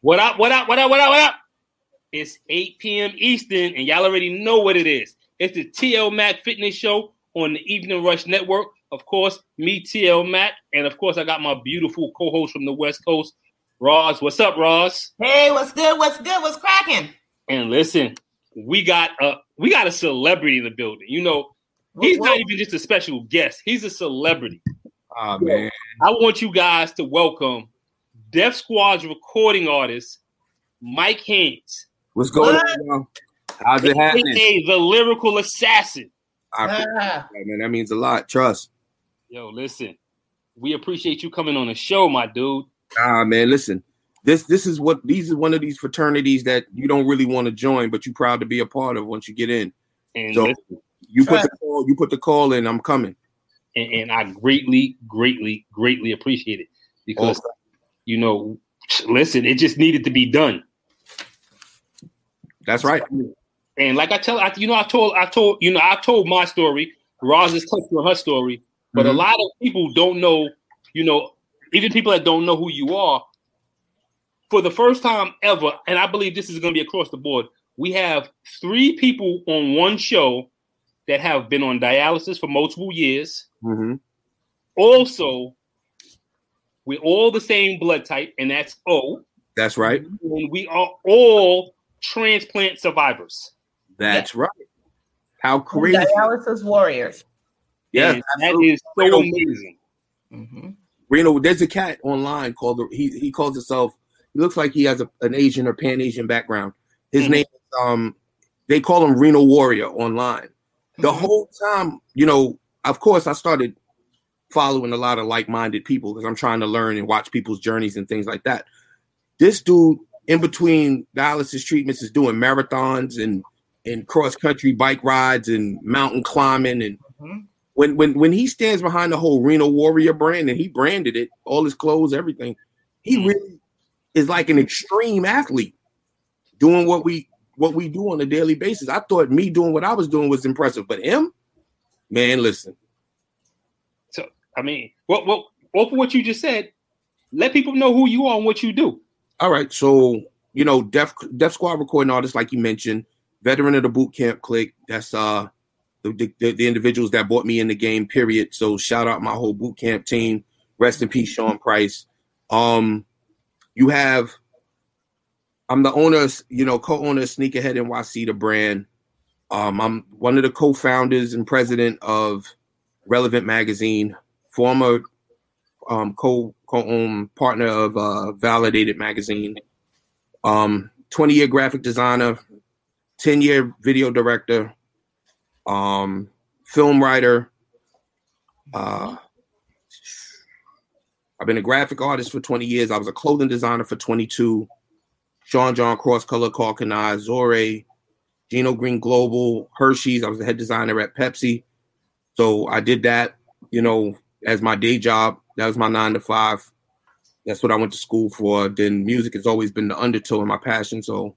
What up, what up, what up, what up, what up? It's 8 p.m. Eastern, and y'all already know what it is. It's the TL Mac Fitness Show on the Evening Rush Network. Of course, me, TL Mac, and of course, I got my beautiful co-host from the West Coast, Roz. What's up, Roz? Hey, what's good? What's good? What's cracking? And listen, we got a we got a celebrity in the building. You know, he's not even just a special guest; he's a celebrity. Oh man, I want you guys to welcome Def Squad's recording artist, Mike Haynes. What's going what? on? Y'all? How's it happening? the lyrical assassin. I ah. man, that means a lot. Trust. Yo, listen, we appreciate you coming on the show, my dude. Ah, man, listen. This this is what these is one of these fraternities that you don't really want to join, but you're proud to be a part of once you get in. And so listen, you put the call, you put the call in. I'm coming. And, and I greatly, greatly, greatly appreciate it because okay. you know, listen, it just needed to be done. That's right. And like I tell, I, you know, I told, I told, you know, I told my story. Roz has touched on her story, but mm-hmm. a lot of people don't know. You know, even people that don't know who you are. For the first time ever, and I believe this is going to be across the board, we have three people on one show that have been on dialysis for multiple years. Mm-hmm. Also, we're all the same blood type, and that's O. That's right. And we are all transplant survivors. That's yeah. right. How crazy! Dialysis warriors. Yeah, that is so amazing. Mm-hmm. Reno, there's a cat online called he he calls himself. He looks like he has a, an Asian or Pan Asian background. His mm-hmm. name is um. They call him Reno Warrior online. The whole time, you know, of course, I started following a lot of like-minded people because I'm trying to learn and watch people's journeys and things like that. This dude, in between dialysis treatments, is doing marathons and and cross country bike rides and mountain climbing and mm-hmm. when when when he stands behind the whole Reno Warrior brand and he branded it, all his clothes, everything, he mm-hmm. really is like an extreme athlete doing what we what we do on a daily basis. I thought me doing what I was doing was impressive, but him, man, listen. So I mean, what what what for what you just said, let people know who you are and what you do. All right, so you know, Def Def Squad recording artist, like you mentioned, veteran of the Boot Camp Clik. That's uh the, the, the individuals that brought me in the game. Period. So shout out my whole boot camp team. Rest in peace, Sean Price. Um, you have. I'm the owner, you know, co-owner of Sneakerhead NYC, the brand. Um, I'm one of the co-founders and president of Relevant Magazine, former um, co co-owned partner of uh, Validated Magazine, um, 20 year graphic designer, 10 year video director, um, film writer. Uh, I've been a graphic artist for 20 years. I was a clothing designer for 22. Sean John Cross Color Canai, Zore, Gino Green Global, Hershey's. I was the head designer at Pepsi. So I did that, you know, as my day job. That was my nine to five. That's what I went to school for. Then music has always been the undertow of my passion. So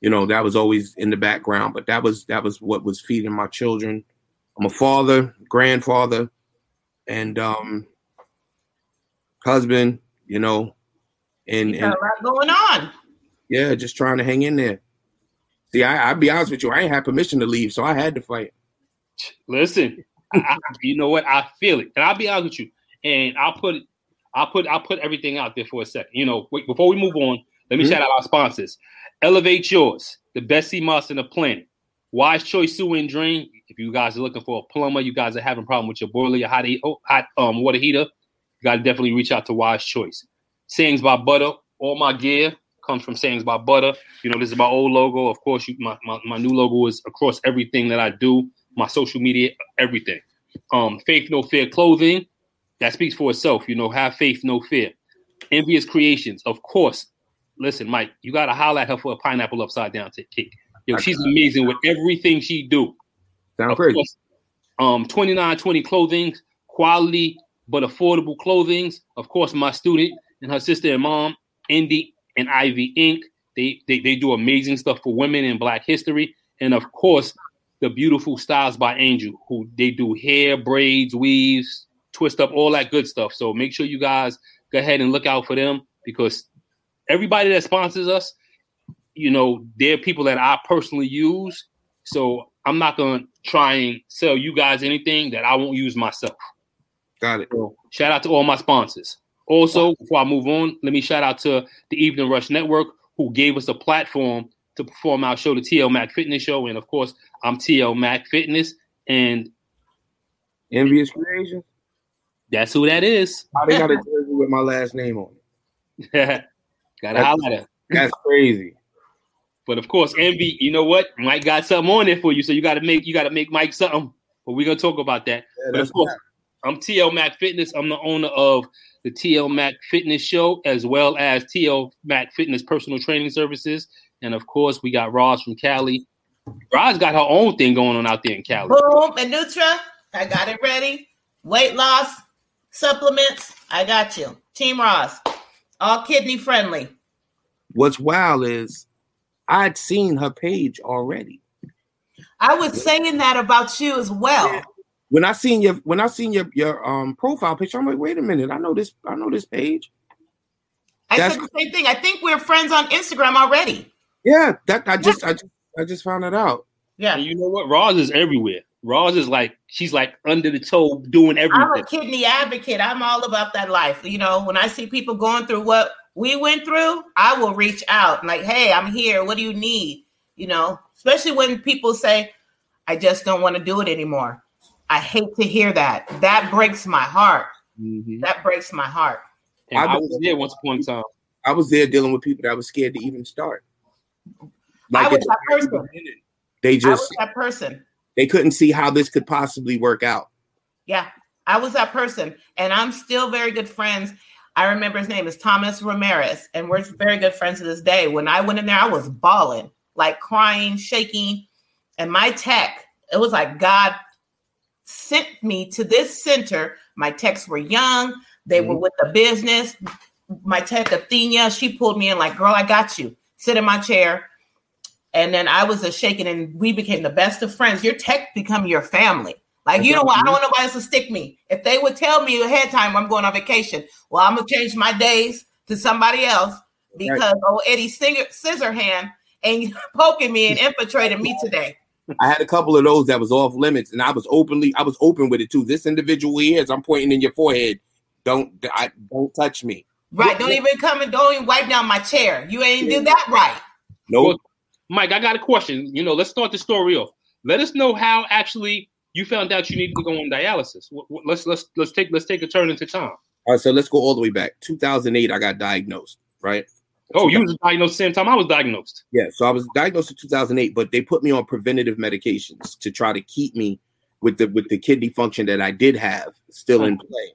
you know that was always in the background but that was that was what was feeding my children i'm a father grandfather and um husband you know and, and a lot going on yeah just trying to hang in there see I, i'll be honest with you i ain't had permission to leave so i had to fight listen I, you know what i feel it and i'll be honest with you and i'll put i'll put i'll put everything out there for a second you know wait, before we move on let me mm-hmm. shout out our sponsors Elevate yours, the best sea moss in the planet. Wise Choice Sewer and Drain. If you guys are looking for a plumber, you guys are having a problem with your boiler, your hot, oh, hot um, water heater, you got to definitely reach out to Wise Choice. Sayings by Butter. All my gear comes from Sayings by Butter. You know, this is my old logo. Of course, you, my, my, my new logo is across everything that I do, my social media, everything. Um, Faith No Fear Clothing. that speaks for itself. You know, have faith, no fear. Envious Creations, of course. Listen, Mike, you gotta holler at her for a pineapple upside down cake. Yo, she's amazing with everything she do. Sound crazy. Course, um, 2920 clothing, quality but affordable clothing. Of course, my student and her sister and mom, Indy and Ivy Inc. They, they they do amazing stuff for women in Black history, and of course, the beautiful Styles by Angel, who they do hair, braids, weaves, twist up, all that good stuff. So make sure you guys go ahead and look out for them because everybody that sponsors us, you know, they're people that I personally use. So I'm not gonna try and sell you guys anything that I won't use myself. Got it. So shout out to all my sponsors. Also, before I move on, let me shout out to the Evening Rush Network who gave us a platform to perform our show, the TL Mac Fitness Show. And of course, I'm TL Mac Fitness, and Envious Creation. that's who that is. How they got a jersey with my last name on it? Gotta holler at her. That's crazy. But of course, Envy, you know what? Mike got something on there for you. So you gotta make you gotta make Mike something. But we're gonna talk about that. Yeah, But of course, I'm TL Mac Fitness. I'm the owner of the TL Mac Fitness Show, as well as TL Mac Fitness Personal Training Services. And of course, we got Roz from Cali. Roz got her own thing going on out there in Cali. Boom and Nutra. I got it ready. Weight loss supplements. I got you. Team Roz. All kidney friendly. What's wild is I'd seen her page already. I was saying that about you as well. When I seen your when I seen your your um profile picture, I'm like, wait a minute, I know this, I know this page. I That's- said the same thing. I think we're friends on Instagram already. Yeah, that I just I just I just found it out. Yeah. And you know what? Roz is everywhere. Roz is like she's like under the toe doing everything. I'm a kidney advocate. I'm all about that life. You know, when I see people going through what we went through, I will reach out like, hey, I'm here. What do you need? You know, especially when people say, I just don't want to do it anymore. I hate to hear that. That breaks my heart. Mhm. That breaks my heart. And I I was there once upon a time. I was there dealing with people that I was scared to even start. I was that person. beginning, They I was just that person. they couldn't see how this could possibly work out. Yeah, I was that person, and I'm still very good friends. I remember his name is Thomas Ramirez, and we're very good friends to this day. When I went in there, I was bawling, like crying, shaking, and my tech, it was like God sent me to this center. My techs were young, they were mm-hmm. with the business. My tech, Athena, she pulled me in like, girl, I got you. Sit in my chair. And then I was a shaking, and we became the best of friends. Your tech become your family. Like you know what? I don't want nobody else to stick me. If they would tell me ahead of time I'm going on vacation, well, I'm gonna change my days to somebody else because oh Eddie Singer Scissorhand ain't poking me and infiltrating me today. I had a couple of those that was off limits, and I was openly I was open with it too. This individual here, as I'm pointing in your forehead, don't I don't touch me. Right? Don't even come and don't even wipe down my chair. You ain't do that right. No, Mike, I got a question. You know, let's start the story off. Let us know how actually you found out you needed to go on dialysis. Wh- wh- Let's let's let's take let's take a turn into time. All right, so let's go all the way back. 2008, I got diagnosed. Right. Oh, you was diagnosed the same time I was diagnosed. Yeah, so I was diagnosed in 2008, but they put me on preventative medications to try to keep me with the with the kidney function that I did have still in play.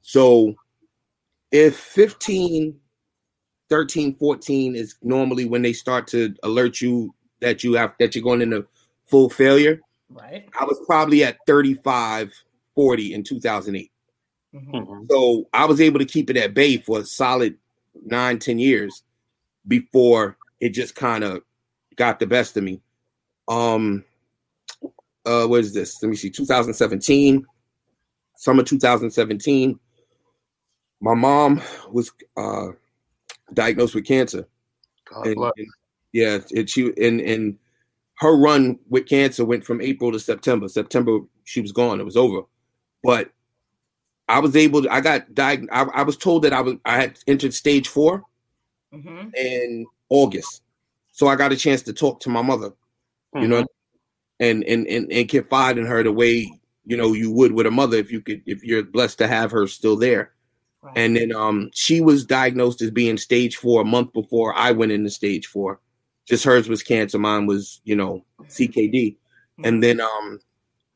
So if 15 13 14 is normally when they start to alert you that you have that you're going into full failure, Right. I was probably at 35 40 in 2008. Mhm. Mhm. So I was able to keep it at bay for a solid nine, ten years before it just kind of got the best of me. Um, uh, what is this? Let me see. 2017, summer 2017. My mom was uh diagnosed with cancer. God And, bless. and- yeah, and she and and her run with cancer went from April to September. September she was gone; it was over. But I was able. To, I got diagnosed. I, I was told that I was. I had entered stage four Mhm. in August, so I got a chance to talk to my mother. You know, and and and and confide in her the way you know you would with a mother if you could if you're blessed to have her still there. Right. And then um, she was diagnosed as being stage four a month before I went into stage four. Just hers was cancer, mine was, you know, CKD. And then um,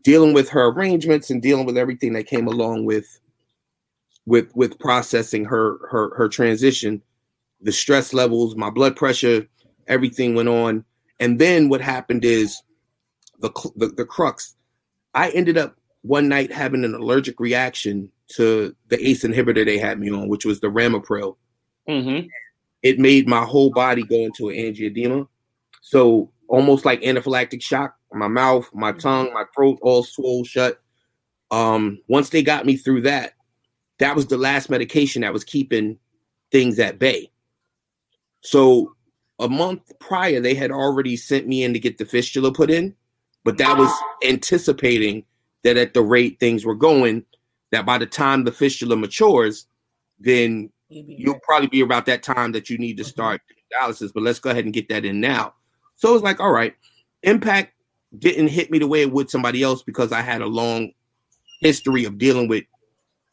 dealing with her arrangements and dealing with everything that came along with with with processing her her her transition, the stress levels, my blood pressure, everything went on, and then what happened is the the, the crux. I ended up one night having an allergic reaction to the ACE inhibitor they had me on, which was the Ramipril. Mm-hmm. It made my whole body go into an angioedema. So almost like anaphylactic shock. My mouth, my tongue, my throat all swole shut. Um, once they got me through that, that was the last medication that was keeping things at bay. So a month prior, they had already sent me in to get the fistula put in, but that was anticipating that at the rate things were going, that by the time the fistula matures, then you'll probably be about that time that you need to start dialysis. But let's go ahead and get that in now. So it's like, all right, impact didn't hit me the way it would somebody else because I had a long history of dealing with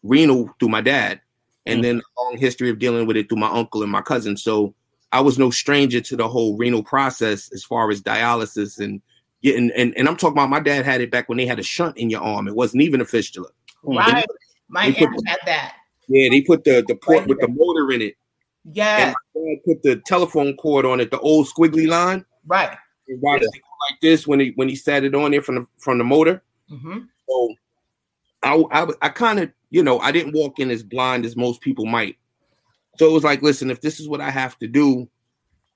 renal through my dad, and mm-hmm. then a long history of dealing with it through my uncle and my cousin. So I was no stranger to the whole renal process as far as dialysis and getting and, and I'm talking about my dad had it back when they had a shunt in your arm. It wasn't even a fistula. Right. My aunt had that. Yeah, they put the, the port right. with the motor in it. Yeah. put the telephone cord on it, the old squiggly line. Right. And yeah. Like this when he when he sat it on there from the from the motor. Mm-hmm. So I I, I kind of you know I didn't walk in as blind as most people might. So it was like, listen, if this is what I have to do,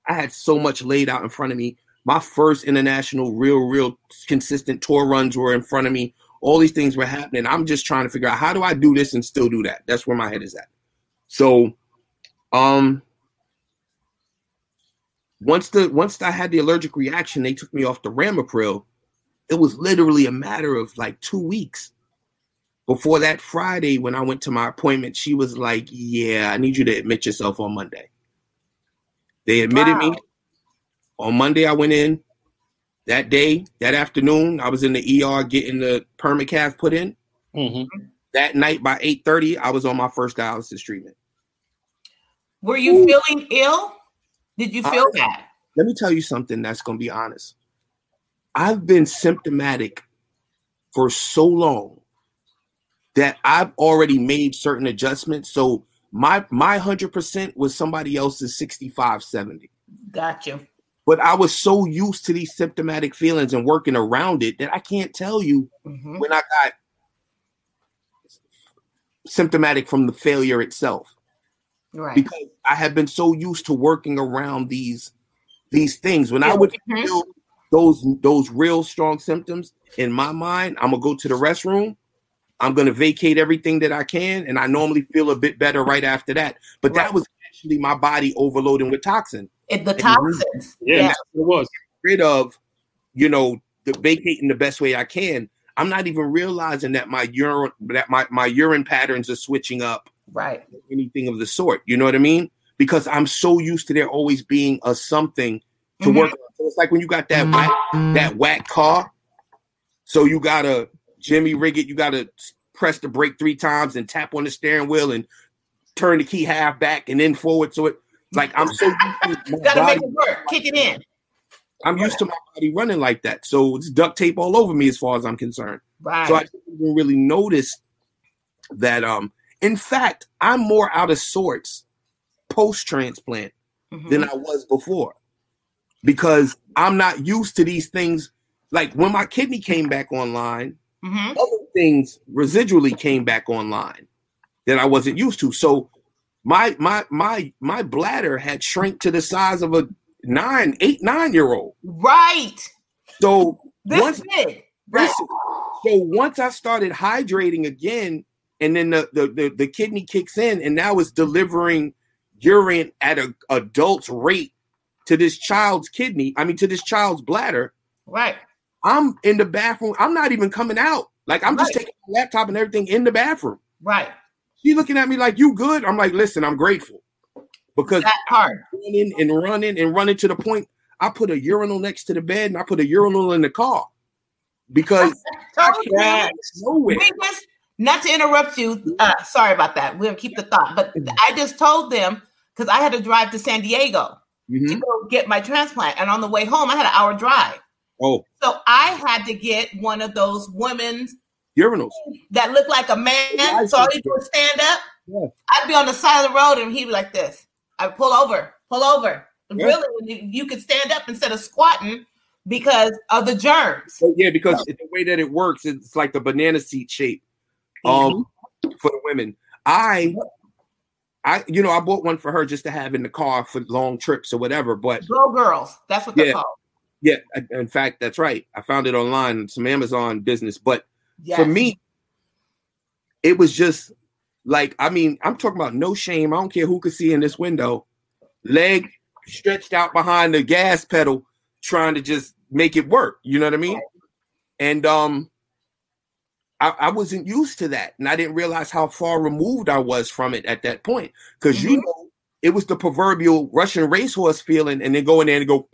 I had so much laid out in front of me. My first international, real, real consistent tour runs were in front of me. All these things were happening. I'm just trying to figure out how do I do this and still do that. That's where my head is at. So, um, once the once I had the allergic reaction, they took me off the Ramipril. It was literally a matter of like two weeks before that Friday when I went to my appointment. She was like, "Yeah, I need you to admit yourself on Monday." They admitted wow. me on Monday. I went in that day, that afternoon. I was in the ER getting the permacath put in. Mm-hmm. That night by eight thirty, I was on my first dialysis treatment. Were you Ooh. feeling ill? Did you feel uh, bad? Let me tell you something that's going to be honest. I've been symptomatic for so long that I've already made certain adjustments. So my my 100% was somebody else's 65 70. Got you. But I was so used to these symptomatic feelings and working around it that I can't tell you mm-hmm. when I got symptomatic from the failure itself. Right. Because I have been so used to working around these these things. When I would mm-hmm. feel those those real strong symptoms in my mind, I'm gonna go to the restroom. I'm gonna vacate everything that I can, and I normally feel a bit better right after that. But right. that was actually my body overloading with toxin. It, the toxins, yeah, yeah. it was rid of, you know, the vacating the best way I can. I'm not even realizing that my urine that my, my urine patterns are switching up right. Anything of the sort you know what i mean? Because i'm so used to there always being a something to mm-hmm. work on. So it's like when you got that whack, that whack car so you gotta jimmy rig it you gotta press the brake three times and tap on the steering wheel and turn the key half back and then forward so it. Like i'm so gotta make it work. Kick it in. I'm used to my body running like that. So it's duct tape all over me as far as i'm concerned. Right. So i didn't really notice that um in fact, I'm more out of sorts post transplant mm-hmm. than I was before because I'm not used to these things. Like when my kidney came back online, mm-hmm. other things residually came back online that I wasn't used to. So my my my my bladder had shrank to the size of a nine, eight, nine year old. Right. So this once, big. Right. so once I started hydrating again, and then the, the, the, the kidney kicks in and now it's delivering urine at a adult's rate to this child's kidney i mean to this child's bladder. Right. I'm in the bathroom. I'm not even coming out. Like i'm just taking my laptop and everything in the bathroom. Right. She looking at me like you good? I'm like listen i'm grateful. Because that part. running and running and running to the point i put a urinal next to the bed and i put a urinal in the car. Because I can't nowhere. We just not to interrupt you. Uh, sorry about that. We'll keep the thought. But I just told them because I had to drive to San Diego mm-hmm. to go get my transplant. And on the way home, I had an hour drive. Oh. So I had to get one of those women's urinals that look like a man. So all you do is stand up. Yeah. I'd be on the side of the road and he'd be like this. I pull over, pull over. Yeah. Really, you, you could stand up instead of squatting because of the germs. But yeah, because the way that it works, it's like the banana seat shape um, mm-hmm. for the women. I I, you know, I bought one for her just to have in the car for long trips or whatever. But GoGirls, that's what they're yeah, called. Yeah, in fact, that's right. I found it online, some Amazon business. But yes. for me, it was just like, I mean, I'm talking about no shame. I don't care who could see in this window, leg stretched out behind the gas pedal, trying to just make it work. You know what I mean? And um, I, I, wasn't used to that, and I didn't realize how far removed I was from it at that point. Because mm-hmm. you know, it was the proverbial Russian racehorse feeling, and then go in there and go.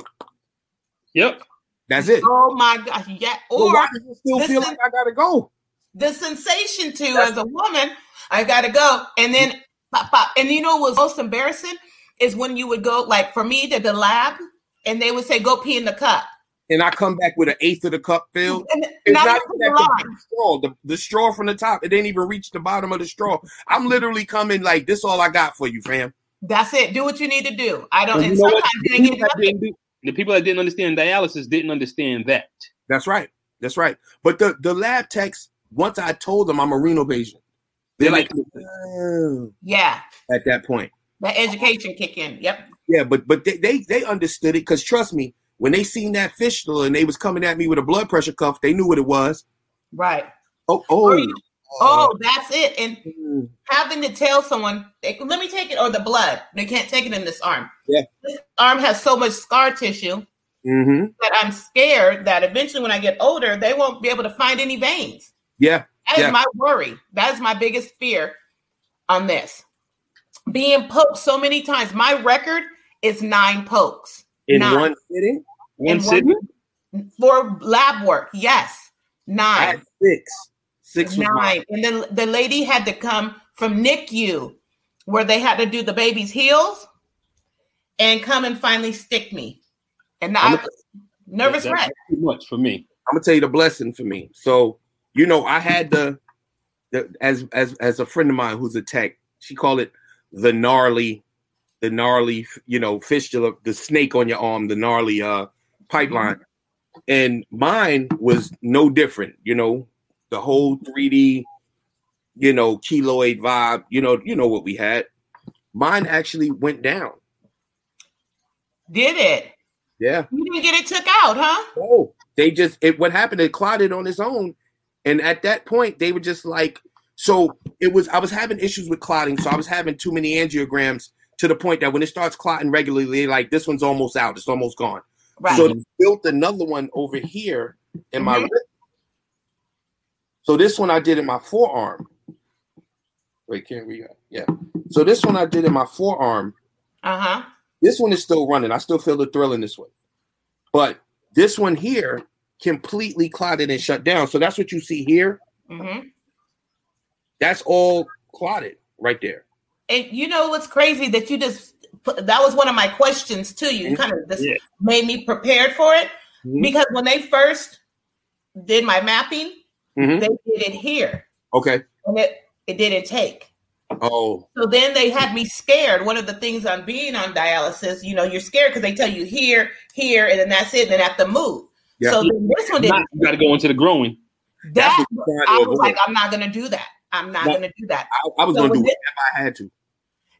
Yep, that's it. Oh my gosh, yeah. Or why does it still feel like I gotta go? The sensation too, as a woman, I gotta go, and then pop, pop. And you know what was most embarrassing is when you would go, like for me, to the lab, and they would say, "Go pee in the cup." And I come back with an eighth of the cup filled. And, it's not, not even the straw, the, the straw from the top. It didn't even reach the bottom of the straw. I'm literally coming like this. All I got for you, fam. That's it. Do what you need to do. I don't. And, and sometimes the people, do, the people that didn't understand dialysis didn't understand that. That's right. That's right. But the the lab techs, once I told them I'm a renal patient, they're like, oh. yeah. At that point, that education kick in. Yep. Yeah, but but they they, they understood it because trust me, when they seen that fistula and they was coming at me with a blood pressure cuff, they knew what it was. Right. Oh, oh. Oh, that's it. And mm. having to tell someone, let me take it, or the blood. They can't take it in this arm. Yeah. This arm has so much scar tissue mm-hmm. that I'm scared that eventually when I get older, they won't be able to find any veins. Yeah. That yeah. is my worry. That is my biggest fear on this. Being poked so many times. My record is nine pokes. In nine. one sitting? One sitting? For lab work, yes. Nine. six. Six nine. And then the lady had to come from NICU where they had to do the baby's heels and come and finally stick me. And I was nervous wreck. Too much for me. I'm gonna tell you the blessing for me. So, you know, I had the, the as as as a friend of mine who's a tech, she called it the gnarly the gnarly, you know, fistula, the snake on your arm, the gnarly uh pipeline. And mine was no different, you know, the whole 3D, you know, keloid vibe, you know, you know what we had. Mine actually went down. Did it? Yeah. You didn't get it took out, huh? Oh, they just it what happened, it clotted on its own. And at that point, they were just like, so it was I was having issues with clotting, so I was having too many angiograms to the point that when it starts clotting regularly, like this one's almost out, it's almost gone. Right. So built another one over here in my mm-hmm. wrist. So this one I did in my forearm. Wait, can't we? Yeah. So this one I did in my forearm. Uh huh. This one is still running. I still feel the thrill in this one, but this one here completely clotted and shut down. So that's what you see here. Mm-hmm. That's all clotted right there. And you know what's crazy that you just put, that was one of my questions to you. Kind of just yeah. made me prepared for it mm-hmm. because when they first did my mapping, mm-hmm. they did it here. Okay. And it it didn't take. Oh. So then they had me scared. One of the things on being on dialysis, you know, you're scared because they tell you here, here, and then that's it. And then have to move. Yeah. So this one didn't. You got to go into the growing. That I was like, I'm not going to do that. I'm not going to do that. I, I was so going to do it if I had to.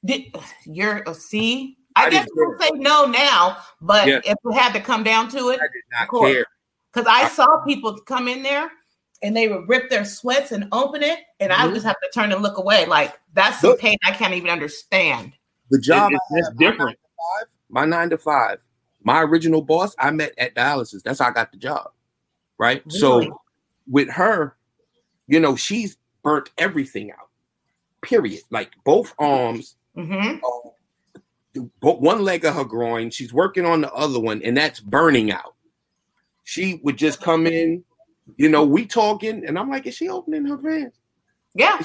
Did you're uh, see? I, I guess you say no now, but yeah. if it had to come down to it, I did not care. Because I, I, saw people come in there and they would rip their sweats and open it, and mm-hmm. I would just have to turn and look away. Like that's some pain I can't even understand. The job is different. My nine, to five, my original boss, I met at dialysis. That's how I got the job. Right. Really? So with her, you know, she's burnt everything out. Period. Like both arms. Mm-hmm. Uh, one leg of her groin. She's working on the other one, and that's burning out. She would just come in, you know, we talking, and I'm like, is she opening her pants? Yeah.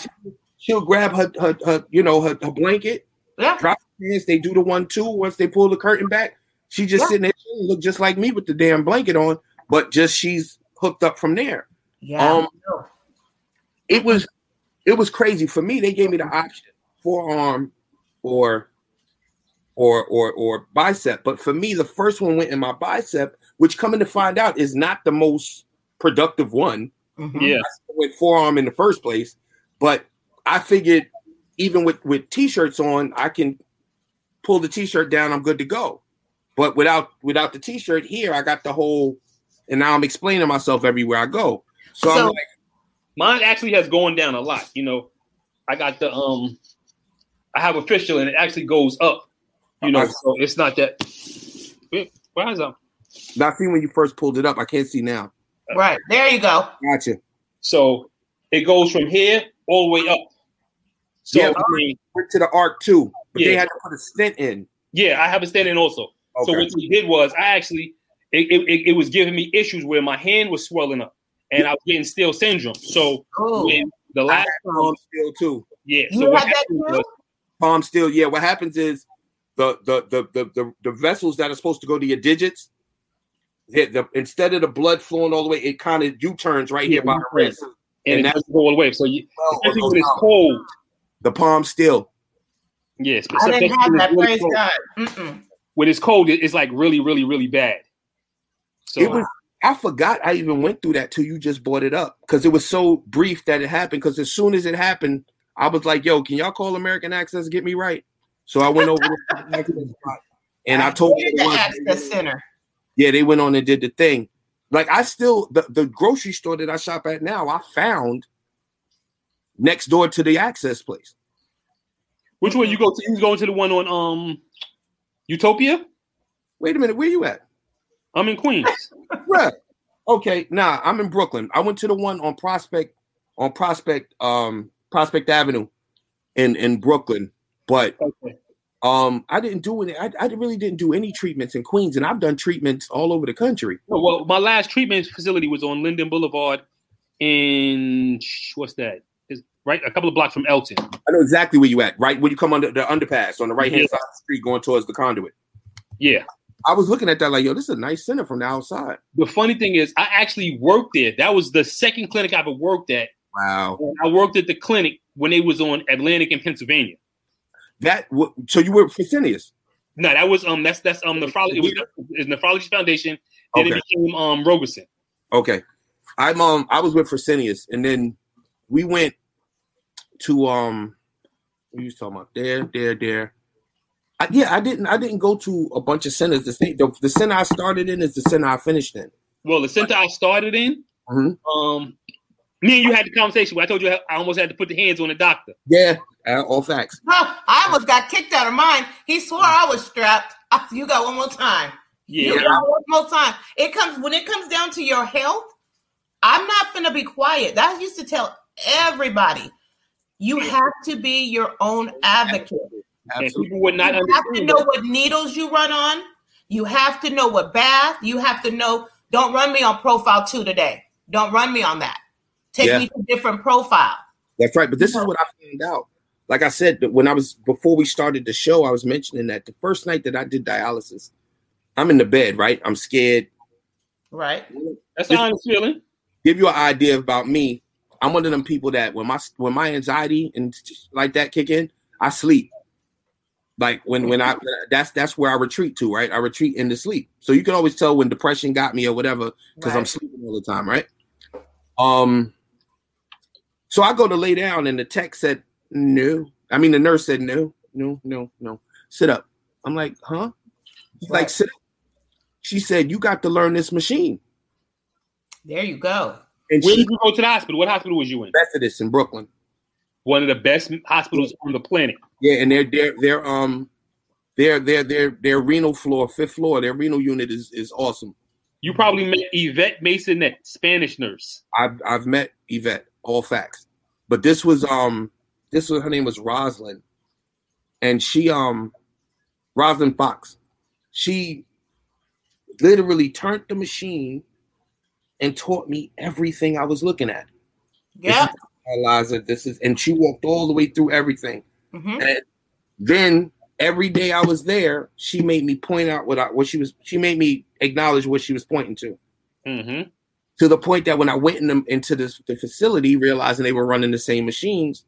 She, will grab her, her, her, you know, her, her blanket. Yeah. Drop pants. They do the one two. Once they pull the curtain back, she just yeah. sitting there, look just like me with the damn blanket on, but just she's hooked up from there. Yeah. Um, it was it was crazy for me. They gave me the option. forearm or or or or bicep. But for me, the first one went in my bicep, which coming to find out is not the most productive one. Mhm. Yeah. With forearm in the first place, but I figured even with with t-shirts on, I can pull the t-shirt down. I'm good to go. But without without the t-shirt here, I got the whole, and now I'm explaining myself everywhere I go. So, I'm So- like, Mine actually has gone down a lot. You know, I got the um, I have official and it actually goes up. You know, so it's not that. Wait, Why is that? I see when you first pulled it up. I can't see now. Right. There you go. Gotcha. So it goes from here all the way up. So Yeah. I mean, Went to the arc too, but they Yeah. had to put a stent in. yeah, I have a stent in also. Okay. So what we did was I actually it, it, it- it was giving me issues where my hand was swelling up and I was getting steal syndrome. So Oh, when the last palm steal too. yeah. You So what had that too? was Palm steal. Yeah. What happens is the the the the the, the vessels that are supposed to go to your digits. Hit the, instead of the blood flowing all the way, it kind of U turns right here Yeah, by the wrist. and, And that's- doesn't go all the way. So you, Well, especially oh, when it's down. cold, the palm steal. yes. I didn't have that. When Praise it's cold, God. Mm-mm. when it's cold, it- it's like really, really, really bad. So It was. I forgot I even went through that till you just brought it up because it was so brief that it happened. Because as soon as it happened, I was like, "Yo, can y'all call American Access and get me right?" So I went over to the Access spot, and I told Where's the what- access center. Yeah, they went on and did the thing. Like I still the, the grocery store that I shop at now, I found next door to the access place. which one you go to? You going to the one on um Utopia? Wait a minute, where you at? I'm in Queens. Bruh. Okay, nah, I'm in Brooklyn. I went to the one on Prospect on Prospect um Prospect Avenue in in Brooklyn, but okay. um I didn't do any I, I really didn't do any treatments in Queens and I've done treatments all over the country. Well, my last treatment facility was on Linden Boulevard in what's that? Is right a couple of blocks from Elton. I know exactly where you at, right? When you come under the underpass on the right hand Yeah. side of the street going towards the conduit. Yeah. I was looking at that like, yo, this is a nice center from the outside. The funny thing is, I actually worked there. That was the second clinic I ever worked at. Wow. And I worked at the clinic when they was on Atlantic in Pennsylvania. That so you were Fresenius. No, that was um that's that's um nephrology. It was it's nephrology foundation. Then Okay. it became um Roberson. Okay. I'm um I was with Fresenius and then we went to um what you talking about? There, there, there. I, yeah, I didn't I didn't go to a bunch of centers. The, the the center I started in is the center I finished in. Well, the center I started in, Mhm. um, me and you had the conversation where I told you I almost had to put the hands on the doctor. Yeah, uh, all facts. Huh, I almost got kicked out of mine. He swore I was strapped. Ah, You got one more time. Yeah, You got one more time. It comes when it comes down to your health. I'm not gonna be quiet. That I used to tell everybody. You have to be your own advocate. And Absolutely. people would not You have to understand. know what needles you run on. You have to know what bath. You have to know. Don't run me on profile two today. Don't run me on that. Take Yeah. me to different profile. That's right. But this is what I found out. Like I said, when I was before we started the show, I was mentioning that the first night that I did dialysis, I'm in the bed, right? I'm scared. Right. That's how I'm feeling. Give you an idea about me. I'm one of them people that when my when my anxiety and like that kick in, I sleep. Like when when I that's that's where I retreat to, right? I retreat into sleep. So you can always tell when depression got me or whatever because I'm sleeping all the time, right? Um. So I go to lay down, and the tech said no. I mean, the nurse said no, no, no, no. Sit up. I'm like, huh? She's like, sit up. She said, you got to learn this machine. There you go. And Where she did you go to the hospital? What hospital was you in? Methodist in Brooklyn. One of the best hospitals on the planet. Yeah, and their their their um their their their their renal floor, fifth floor, their renal unit is is awesome. You probably met Yvette Masonette, Spanish nurse. I've I've met Yvette, all facts. But this was um this was her name was Roslyn. And she um Roslyn Fox. She literally turned the machine and taught me everything I was looking at. Yeah. Eliza, this is and she walked all the way through everything. hmm And then every day I was there, she made me point out what I what she was. She made me acknowledge what she was pointing to. Mm-hmm. To the point that when I went in them into this, the facility, realizing they were running the same machines,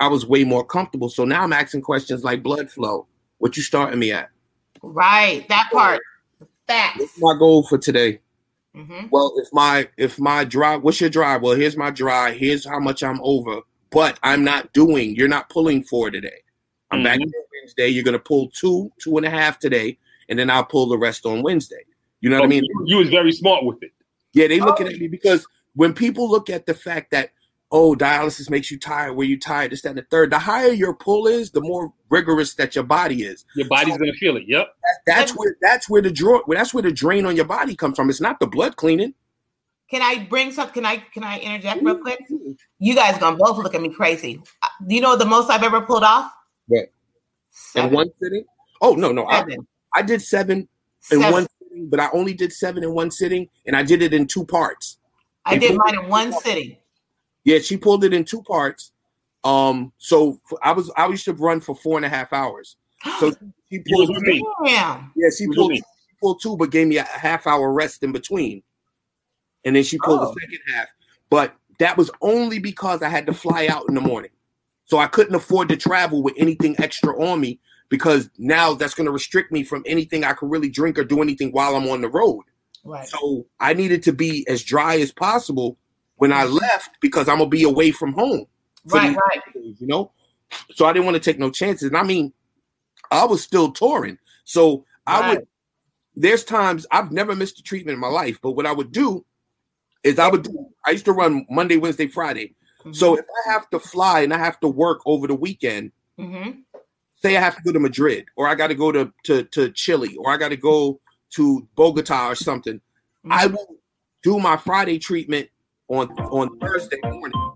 I was way more comfortable. So now I'm asking questions like blood flow. What you starting me at? Right, that part. Facts. What's my goal for today? Hmm Well, if my if my drive, what's your drive? Well, here's my drive. Here's how much I'm over. But I'm not doing. You're not pulling four today. I'm back Mhm. on Wednesday. You're gonna pull two, two and a half today, and then I'll pull the rest on Wednesday. You know what I Oh, mean? you, you was very smart with it. Yeah, they looking Oh. at me because when people look at the fact that oh, dialysis makes you tired, where you tired, this, that, and the third. The higher your pull is, the more rigorous that your body is. Your body's gonna feel it. Yep. That- that's where that's where the draw, that's where the drain on your body comes from. It's not the blood cleaning. Can I bring something? Can I can I interject real quick? You guys gonna both look at me crazy. Uh, you know the most I've ever pulled off? What? In one sitting? Oh no, no, I, Seven. I did seven in Seven. one sitting, but I only did seven in one sitting, and I did it in two parts. I did mine in one sitting. Yeah, she pulled it in two parts. Um, so I was I used to run for four and a half hours. So she pulled me. Damn. Yeah, she What do you pulled, mean? she pulled two, but gave me a half hour rest in between. And then she pulled Oh. the second half. But that was only because I had to fly out in the morning. So I couldn't afford to travel with anything extra on me because now that's going to restrict me from anything I could really drink or do anything while I'm on the road. Right. So I needed to be as dry as possible when I left because I'm going to be away from home Right. Right. days, you know. So I didn't want to take no chances. And I mean, I was still touring, so I would. There's times I've never missed a treatment in my life, but what I would do is I would do. I used to run Monday, Wednesday, Friday. So if I have to fly and I have to work over the weekend, hmm say I have to go to Madrid or I got to go to to to Chile or I got to go to Bogota or something, I will do my Friday treatment on on Thursday morning.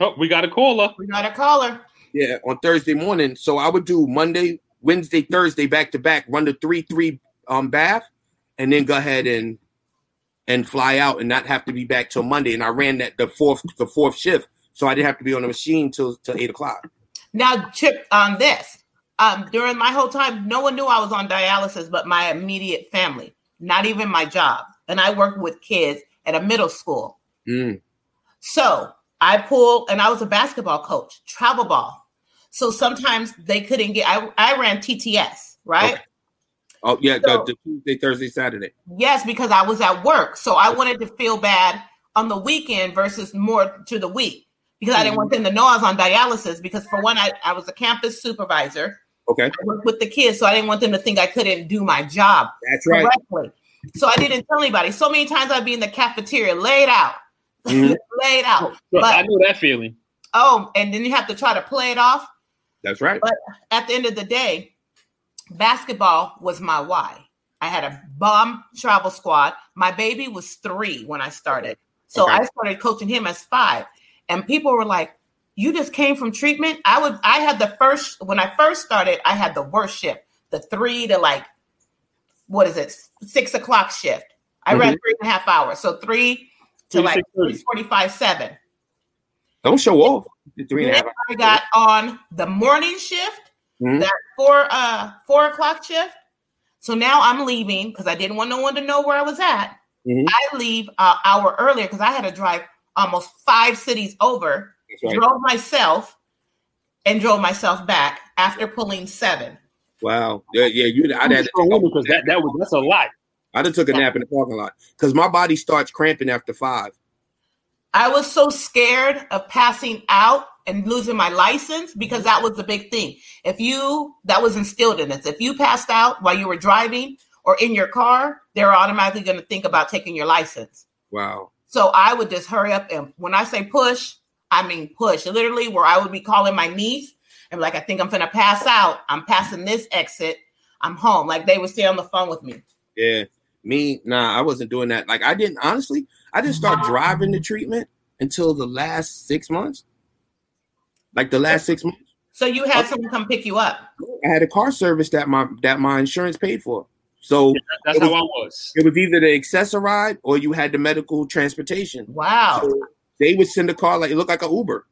Oh, we got a caller. we got a caller. Yeah, on Thursday morning. So I would do Monday, Wednesday, Thursday back to back, run the three three um bath, and then go ahead and and fly out and not have to be back till Monday. And I ran that the fourth the fourth shift, so I didn't have to be on the machine till till eight o'clock. Now, Chip, on this, um, during my whole time, no one knew I was on dialysis, but my immediate family, not even my job, and I worked with kids at a middle school. Mm. So I pulled, and I was a basketball coach, travel ball. So sometimes they couldn't get. I, I ran TTS, right? Okay. Oh yeah, So- the, Tuesday, Thursday, Saturday. Yes, because I was at work. So I wanted to feel bad on the weekend versus more to the week because I didn't want them to know I was on dialysis. Because for one, I, I was a campus supervisor. Okay, I worked with the kids, so I didn't want them to think I couldn't do my job that's right. correctly. So I didn't tell anybody. So many times I'd be in the cafeteria laid out, Mhm. laid out. Look, But- I know that feeling. Oh, and then you have to try to play it off. That's right. But at the end of the day, basketball was my why. I had a bomb travel squad. My baby was three when I started. So Okay. I started coaching him as five. And people were like, You just came from treatment? I would I had the first when I first started, I had the worst shift, the three to like what is it, six o'clock shift. I ran Mhm. three and a half hours. So three to like 45, seven. Don't show off. The Three and a half. Then I got on the morning shift, Mhm. that four uh four o'clock shift. So now I'm leaving because I didn't want no one to know where I was at. Mhm. I leave an hour earlier because I had to drive almost five cities over. Right. Drove myself and drove myself back after pulling seven. Wow. Yeah, yeah. You. I'd had to strong take woman because that that was that's a lot. I'd have took a nap in the parking lot because my body starts cramping after five. I was so scared of passing out and losing my license because that was the big thing. If you, that was instilled in us. If you passed out while you were driving or in your car, they're automatically going to think about taking your license. Wow. So I would just hurry up. And when I say push, I mean push. Literally, where I would be calling my niece and be like, I think I'm going to pass out. I'm passing this exit. I'm home. Like they would stay on the phone with me. Yeah. Me, nah, I wasn't doing that. Like I didn't honestly, I didn't start driving the treatment until the last six months. Like the last six months. So you had someone come pick you up. I had a car service that my that my insurance paid for. So That's how I was. it was either the Access-A-Ride or you had the medical transportation. Wow. So they would send a car like it looked like an Uber.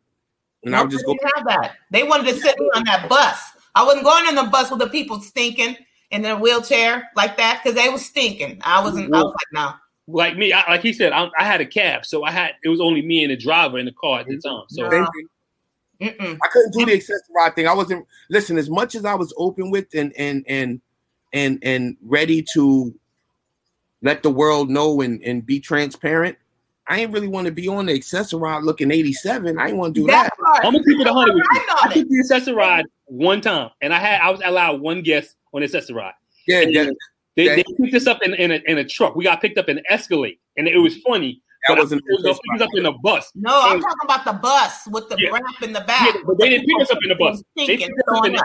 And I would just go have that. They wanted to sit me on that bus. I wasn't going on the bus with the people stinking in a wheelchair like that because they was stinking. I wasn't. I was like, no. Like me, I, like he said, I, I had a cab, so I had it was only me and the driver in the car at the mm-hmm. time. So No. I couldn't do the accessory ride thing. I wasn't listen as much as I was open with and and and and and ready to let the world know and and be transparent. I ain't really want to be on the Access-A-Ride looking 87. I ain't want to do that. That. I'm gonna keep it 100 with you. Right I it. took the Access-A-Ride one time, and I had I was allowed one guest on the Access-A-Ride. Yeah, yeah, They, they picked us up in, in, a, in a truck. We got picked up in an Escalade, and it was funny. that wasn't I was gonna us up in a bus. No, I'm talking about the bus with the Yeah. ramp in the back. Yeah, but they didn't pick us up in the bus. They picked us up in a,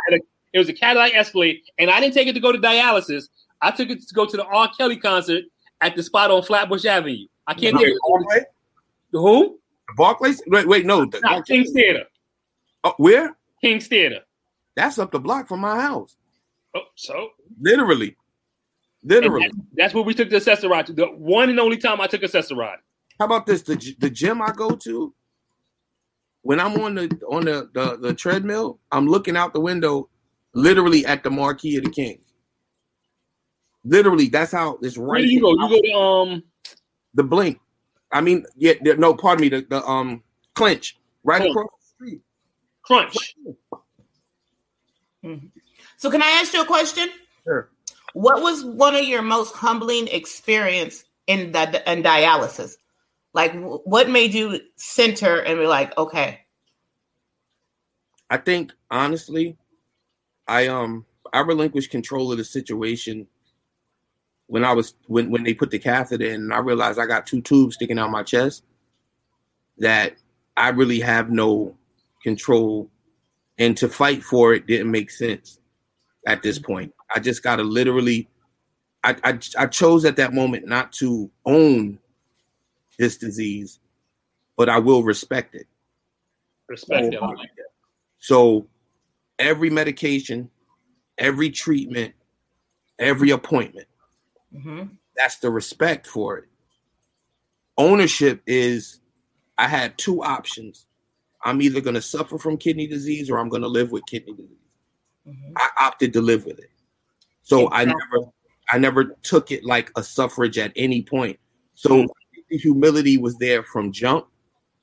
it was a Cadillac Escalade, and I didn't take it to go to dialysis. I took it to go to the R. Kelly concert at the spot on Flatbush Avenue. I can't Wait, think of Barclays? who. Barclays? Wait, wait, no. the- Not King's Theater. oh, where? King's Theater. That's up the block from my house. Oh, so Literally. Literally. that- that's where we took the Access-A-Ride to. The one and only time I took Access-A-Ride. How about this? The the gym I go to, when I'm on the on the, the the treadmill, I'm looking out the window, literally at the marquee of the King. Literally, that's how it's Where right. do you go? You go to um the blink. I mean, yeah, no, pardon me, the, the um clinch right across the street. Crunch. So, can I ask you a question? Sure. What was one of your most humbling experience in that in dialysis? Like, what made you center and be like, okay, I think honestly, I um I relinquished control of the situation when I was when when they put the catheter in and I realized I got two tubes sticking out my chest that I really have no control and to fight for it didn't make sense at this point. I just gotta literally I I, I chose at that moment not to own this disease, but I will respect it. Respect it. So every medication, every treatment, every appointment, hmm that's the respect for it. Ownership is I had two options. I'm either going to suffer from kidney disease or I'm going to live with kidney disease. Hmm I opted to live with it. So I never I never took it like a suffrage at any point. So the humility was there from jump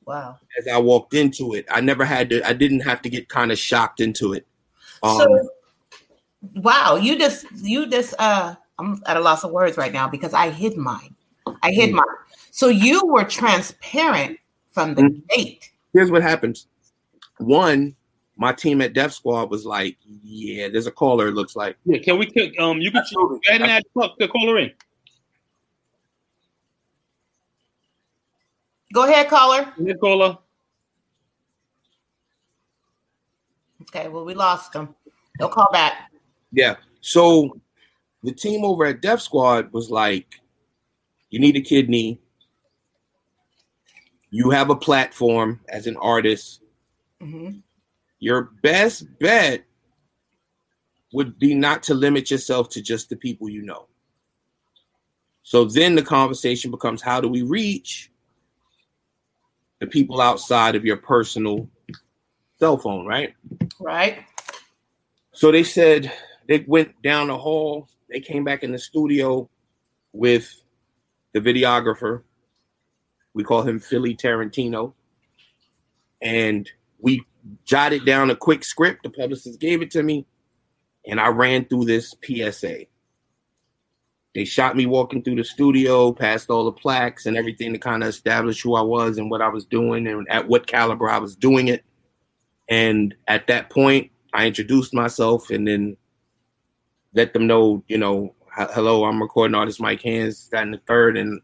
wow. as I walked into it. I never had to I didn't have to get kind of shocked into it. Um, so, wow, you just you just uh, I'm at a loss of words right now because I hid mine. I hid Mm. mine. So you were transparent from the Mm. gate. here's what happens. One, my team at Def Squad was like, "Yeah, there's a caller." It looks like. Yeah, can we cook? Um, you can Absolutely. go ahead and add the the caller in. Go ahead, caller. Add caller. Okay, well, we lost him. He'll call back. Yeah. So the team over at Def Squad was like, "You need a kidney. You have a platform as an artist. hmm Your best bet would be not to limit yourself to just the people you know." So then the conversation becomes, "How do we reach the people outside of your personal cell phone?" Right. Right. So they said they went down the hall. They came back in the studio with the videographer. We call him Philly Tarantino. And we jotted down a quick script. The publicist gave it to me. And I ran through this PSA. They shot me walking through the studio, past all the plaques and everything to kind of establish who I was and what I was doing and at what caliber I was doing it. And at that point, I introduced myself and then let them know, you know, hello, I'm recording artist Mike Hands, that and the third, and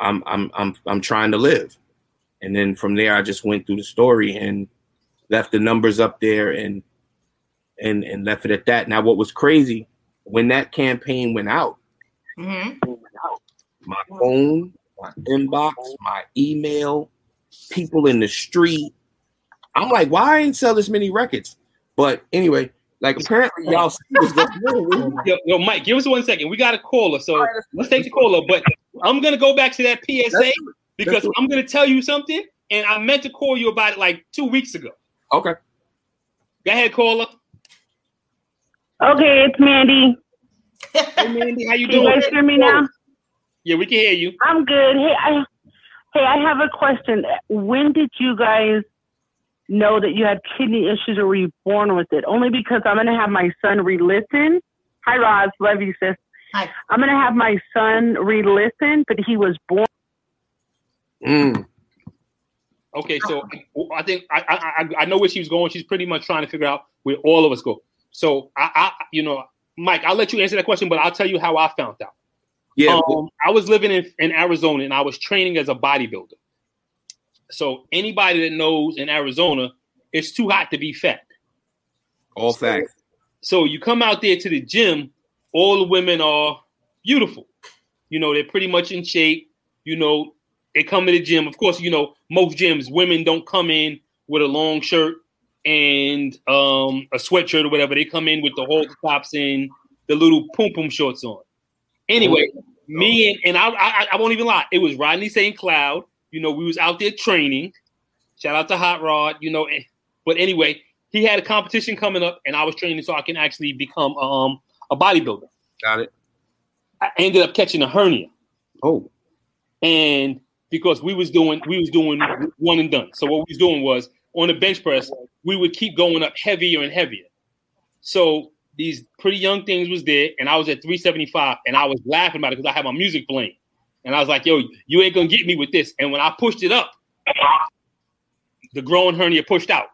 I'm I'm I'm I'm trying to live. And then from there, I just went through the story and left the numbers up there and and and left it at that. Now, what was crazy when that campaign went out, hmm my phone, my inbox, my email, people in the street. I'm like, why I ain't sell this many records? But anyway, like apparently y'all see what's going on. Yo, yo, Mike, give us one second. We got a caller, so let's take the caller. But I'm gonna go back to that PSA because I'm gonna tell you something, and I meant to call you about it like two weeks ago. Okay. Go ahead, caller. Okay, it's Mandy. Hey, Mandy, how you Can you guys hear me now? Yeah, we can hear you. I'm good. Hey, I hey, I have a question. When did you guys know that you had kidney issues or were you born with it? Only because I'm going to have my son re-listen. Hi, Roz. Love you, sis. Hi. I'm going to have my son re-listen, but he was born. Mm. Okay, so I think I, I I know where she was going. She's pretty much trying to figure out where all of us go. So I, I you know, Mike, I'll let you answer that question, but I'll tell you how I found out. Yeah. Um, I was living in, in Arizona and I was training as a bodybuilder. So anybody that knows in Arizona, it's too hot to be fat. all facts. So you come out there to the gym, all the women are beautiful. You know, they're pretty much in shape. You know, they come to the gym. Of course, you know, most gyms, women don't come in with a long shirt and um, a sweatshirt or whatever. They come in with the whole tops and the little pum pum shorts on. Anyway, me and, and I, I I won't even lie. It was Rodney St. Cloud. You know, we was out there training. Shout out to Hot Rod. You know, eh, but anyway, he had a competition coming up, and I was training so I can actually become um a bodybuilder. Got it. I ended up catching a hernia, Oh. and because we was doing we was doing one and done. So what we was doing was on the bench press, we would keep going up heavier and heavier. So these pretty young things was there, and I was at 375, and I was laughing about it because I had my music playing, and I was like, "Yo, you ain't gonna get me with this." And when I pushed it up, the growing hernia pushed out.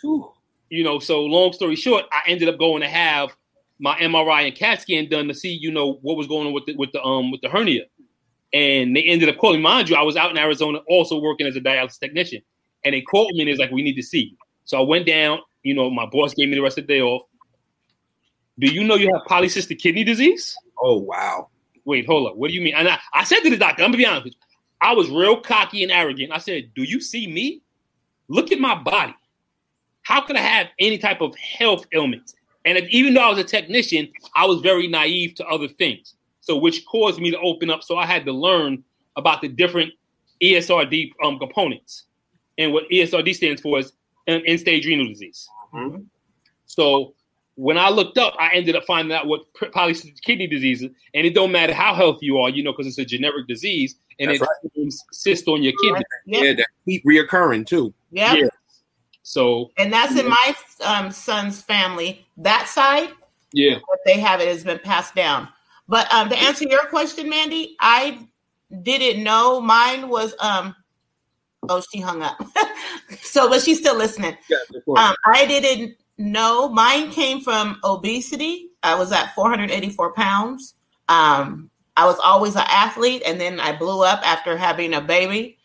Whew. you know, so long story short, I ended up going to have my MRI and CAT scan done to see, you know, what was going on with the with the um with the hernia. And they ended up calling. Mind you, I was out in Arizona also working as a dialysis technician. And they called me and it's like, we need to see you. So I went down, you know, my boss gave me the rest of the day off. Do you know you have polycystic kidney disease? Oh wow. Wait, hold up. What do you mean? And I, I said to the doctor, I'm gonna be honest with you. I was real cocky and arrogant. I said, Do you see me? Look at my body. How could I have any type of health ailment? And even though I was a technician, I was very naive to other things. So which caused me to open up. So I had to learn about the different ESRD um, components. And what ESRD stands for is um, end-stage renal disease. Mhm. So when I looked up, I ended up finding out what polycystic kidney disease is, and it don't matter how healthy you are, you know, because it's a generic disease, and That's it forms cyst on your kidney. Yep. Yeah, that keep reoccurring too. Yep. Yeah. So And that's in my um, son's family. That side, yeah, what they have it has been passed down. But um, to answer your question, Mandy, I didn't know. Mine was um. Oh, she hung up. so, but she's still listening. Yeah, of course. Um, I didn't know. Mine came from obesity. I was at 484 pounds. Um, I was always an athlete, and then I blew up after having a baby.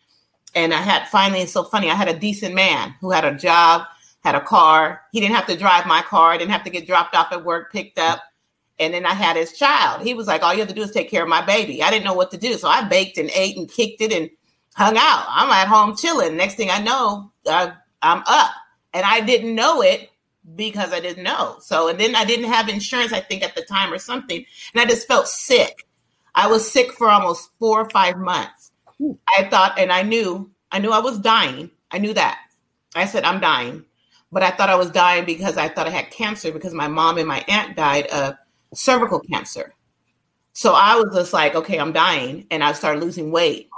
And I had finally, it's so funny, I had a decent man who had a job, had a car. He didn't have to drive my car, I didn't have to get dropped off at work, picked up. And then I had his child. He was like, All you have to do is take care of my baby. I didn't know what to do. So I baked and ate and kicked it and hung out. I'm at home chilling. Next thing I know, I, I'm up. And I didn't know it because I didn't know. So, and then I didn't have insurance, I think, at the time or something. And I just felt sick. I was sick for almost four or five months. I thought, and I knew, I knew I was dying. I knew that. I said, I'm dying. But I thought I was dying because I thought I had cancer because my mom and my aunt died of cervical cancer. So I was just like, okay, I'm dying. And I started losing weight.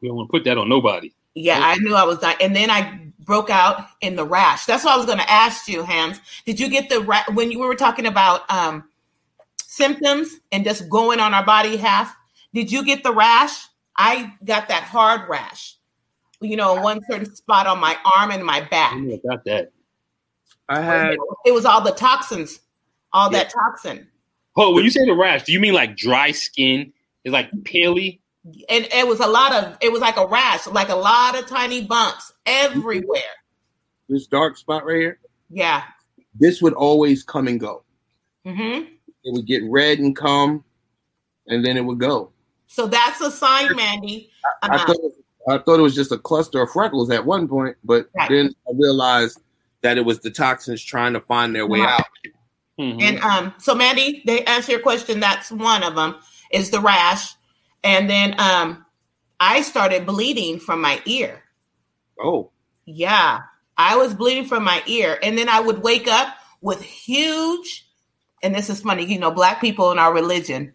we don't want to put that on nobody. Yeah, I knew I was dying. And then I broke out in the rash. That's what I was going to ask you, Hans. Did you get the ra- when you were talking about um, symptoms and just going on our body half? Did you get the rash? I got that hard rash. You know, in one certain spot on my arm and my back. I know about that. I had It was all the toxins, all that toxin. Oh, when you say the rash, do you mean like dry skin? It's like peely. And it was a lot of it was like a rash, like a lot of tiny bumps everywhere. this dark spot right here. Yeah. This would always come and go. Mm-hmm. It would get red and come, and then it would go. So that's a sign, Mandy. I Uh, thought I thought it was just a cluster of freckles at one point, but Right. then I realized that it was the toxins trying to find their way Right. out. Mhm. And um, so Mandy, they answer your question. That's one of them is the rash, and then um, I started bleeding from my ear. Oh, Yeah, I was bleeding from my ear, and then I would wake up with huge. And this is funny, you know, black people in our religion.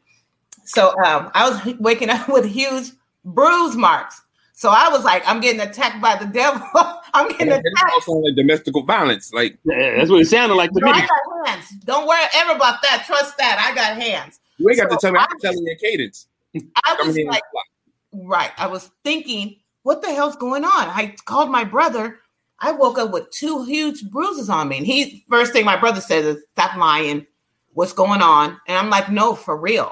So um, I was waking up with huge bruise marks. So I was like, I'm getting attacked by the devil. I'm getting It attacked. also like domestic violence. Like Yeah, that's what it sounded like to No, me. I got hands. Don't worry ever about that. Trust that. I got hands. you ain't got to tell me. I'm telling your cadence. I was like, right. I was thinking, what the hell's going on? I called my brother. I woke up with two huge bruises on me. And he first thing my brother said is, Stop lying. What's going on? And I'm like, no, for real.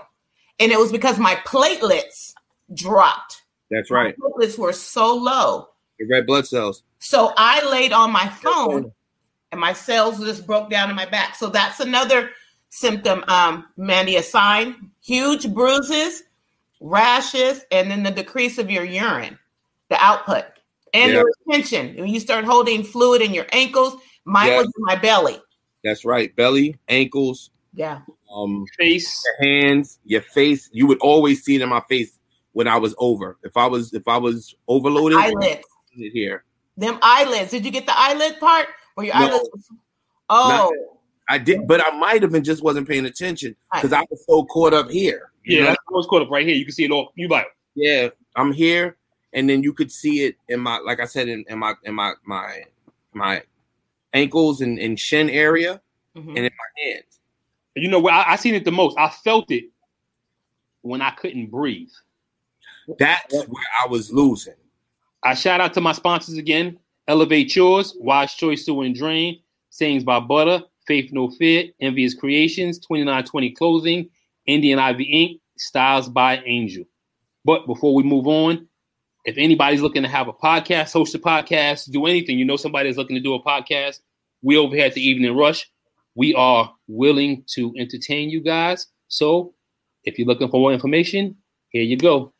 And it was because my platelets dropped. That's right. My platelets were so low. The red blood cells. So I laid on my phone and my cells just broke down in my back. So that's another symptom, um, Mandy, a sign. Huge bruises, rashes, and then the decrease of your urine, the output, and Yeah. the retention. When you start holding fluid in your ankles, mine Yeah. was in my belly. That's right. Belly, ankles, Yeah. um, Face. your hands, your face. You would always see it in my face when I was over. If I was if I was overloaded, Eyelids. here. Them eyelids. Did you get the eyelid part? Where your No. eyelids Oh, I did, but I might have been just wasn't paying attention because I was so caught up here. You Yeah, know? I was caught up right here. You can see it all. You like, yeah. I'm here, and then you could see it in my, like I said, in, in my in my my my ankles and, and shin area, mhm. and in my hands. you know where I, I seen it the most. I felt it when I couldn't breathe. That's where I was losing. I shout out to my sponsors again: Elevate Yours, Wise Choice Sewer and Drain, Sayings by Butter, Faith No Fear, Envious Creations, 2920 Clothing, Indian Ivy Inc., Styles by Angel. But before we move on, if anybody's looking to have a podcast, host a podcast, do anything, you know somebody is looking to do a podcast, we over here at the Evening Rush, we are willing to entertain you guys. So if you're looking for more information, here you go.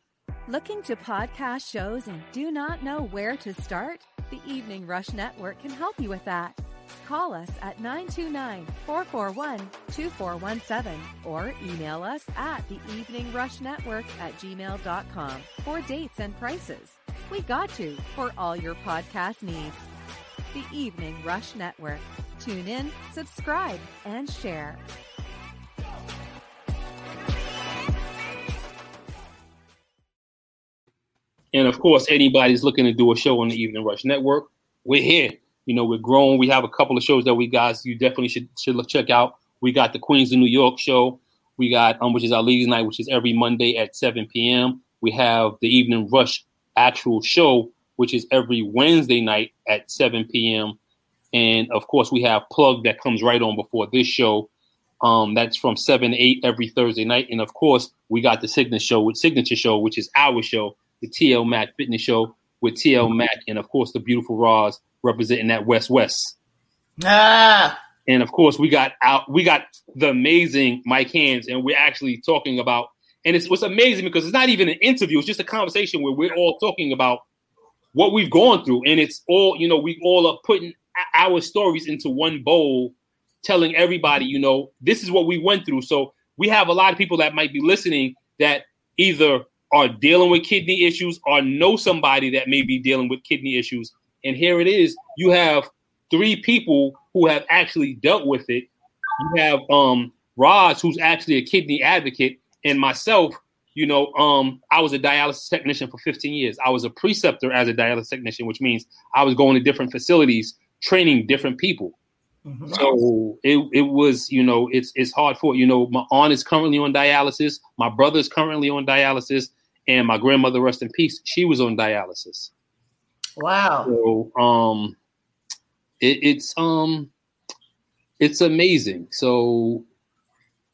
Looking to podcast shows and do not know where to start? The Evening Rush Network can help you with that. Call us at 929 441 2417 or email us at the Evening Rush Network at gmail.com for dates and prices. We got you for all your podcast needs. The Evening Rush Network. Tune in, subscribe, and share. And of course, anybody's looking to do a show on the Evening Rush Network, we're here. You know, we're growing. We have a couple of shows that we guys you definitely should should look, check out. We got the Queens of New York show. We got um, which is our ladies' night, which is every Monday at 7 p.m. We have the Evening Rush actual show, which is every Wednesday night at 7 p.m. And of course, we have Plug that comes right on before this show. Um, that's from 7 to 8 every Thursday night. And of course, we got the Signature Show which Signature Show, which is our show, the TL Mac Fitness Show with TL Mac, and of course, the beautiful Roz representing that West West. ah, And of course, we got out, we got the amazing Mike Hands, and we're actually talking about, and it's what's amazing because it's not even an interview, it's just a conversation where we're all talking about what we've gone through, and it's all, you know, we all are putting our stories into one bowl, telling everybody, you know, this is what we went through. So we have a lot of people that might be listening that either are dealing with kidney issues or know somebody that may be dealing with kidney issues. And here it is. You have three people who have actually dealt with it. You have um Roz, who's actually a kidney advocate, and myself, you know, um, I was a dialysis technician for 15 years. I was a preceptor as a dialysis technician, which means I was going to different facilities, training different people. mhm. So it, it was, you know, it's it's hard for you know, my aunt is currently on dialysis, my brother is currently on dialysis, and my grandmother, rest in peace, she was on dialysis. wow. So um it, it's um it's amazing. So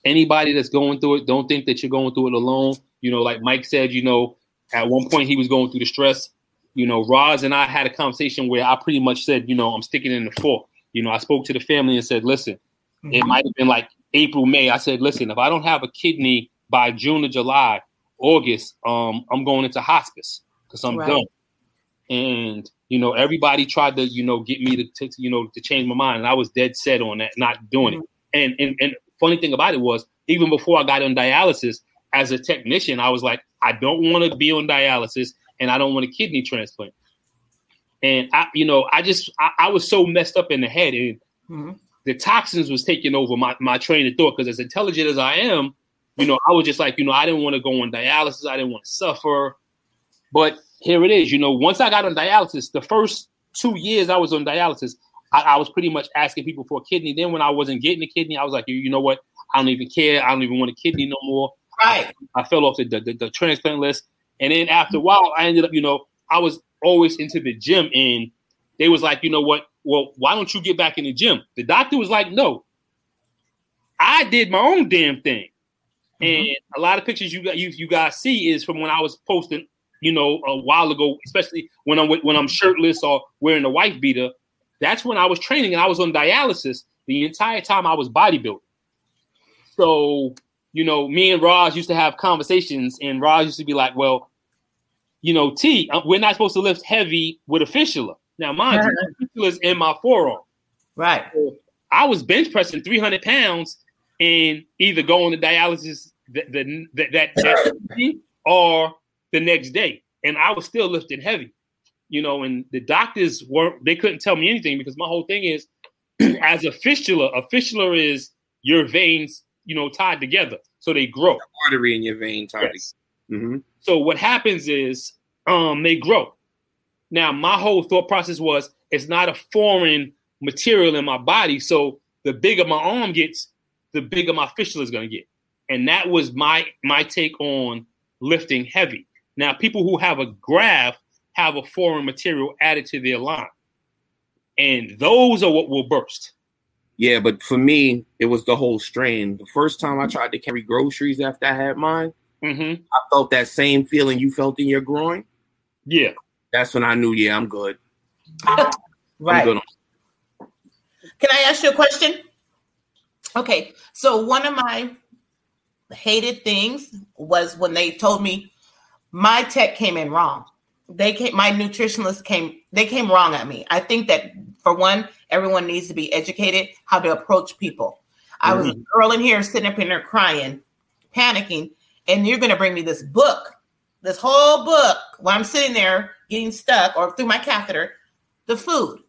anybody that's going through it, don't think that you're going through it alone. You know, like Mike said, you know, at one point he was going through the stress. You know, Roz and I had a conversation where I pretty much said, you know, I'm sticking in the fork. You know, I spoke to the family and said, listen, it might have been like April, May. I said, listen, if I don't have a kidney by June or July, August, um, I'm going into hospice because I'm Right. done. And you know, everybody tried to, you know, get me to, to, you know, to change my mind, and I was dead set on that, not doing it. And and and funny thing about it was, even before I got on dialysis, as a technician, I was like, I don't want to be on dialysis, and I don't want a kidney transplant. And I, you know, I just I, I was so messed up in the head, and Mhm. the toxins was taking over my, my train of thought because as intelligent as I am, you know, I was just like, you know, I didn't want to go on dialysis. I didn't want to suffer. But here it is. You know, once I got on dialysis, the first two years I was on dialysis, I, I was pretty much asking people for a kidney. Then when I wasn't getting a kidney, I was like, you, you know what? I don't even care. I don't even want a kidney no more. Right. I fell off the, the, the transplant list. And then after a while, I ended up, you know, I was always into the gym and they was like, you know what? Well, why don't you get back in the gym? The doctor was like, no. I did my own damn thing. Mm-hmm. And a lot of pictures you got you, you guys see is from when I was posting, you know, a while ago, especially when I'm when I'm shirtless or wearing a wife beater. That's when I was training and I was on dialysis the entire time I was bodybuilding. So, you know, me and Raj used to have conversations, and Raj used to be like, "Well, you know, T, we're not supposed to lift heavy with a fistula." Now, mind you, the fistula's in my forearm. Right. I was bench pressing 300 pounds and either going to dialysis the, the, that that, that or the next day, and I was still lifting heavy, you know. And the doctors weren't; they couldn't tell me anything because my whole thing is, as a fistula, a fistula is your veins, you know, tied together, so they grow. Artery in your vein, Tony. Yes. hmm So what happens is, um, they grow. Now, my whole thought process was, it's not a foreign material in my body, so the bigger my arm gets, the bigger my fistula is going to get. And that was my my take on lifting heavy. Now, people who have a graft have a foreign material added to their line, and those are what will burst. Yeah, but for me, it was the whole strain. The first time I tried to carry groceries after I had mine, hmm I felt that same feeling you felt in your groin. Yeah, That's when I knew, yeah, I'm good. Right. I'm good. Can I ask you a question? Okay, so one of my hated things was when they told me my tech came in wrong. They came, my nutritionist came, they came wrong at me. I think that for one, everyone needs to be educated how to approach people. I was mm-hmm. a girl in here sitting up in there crying, panicking, and you're going to bring me this book, this whole book, while I'm sitting there getting stuck or through my catheter, the food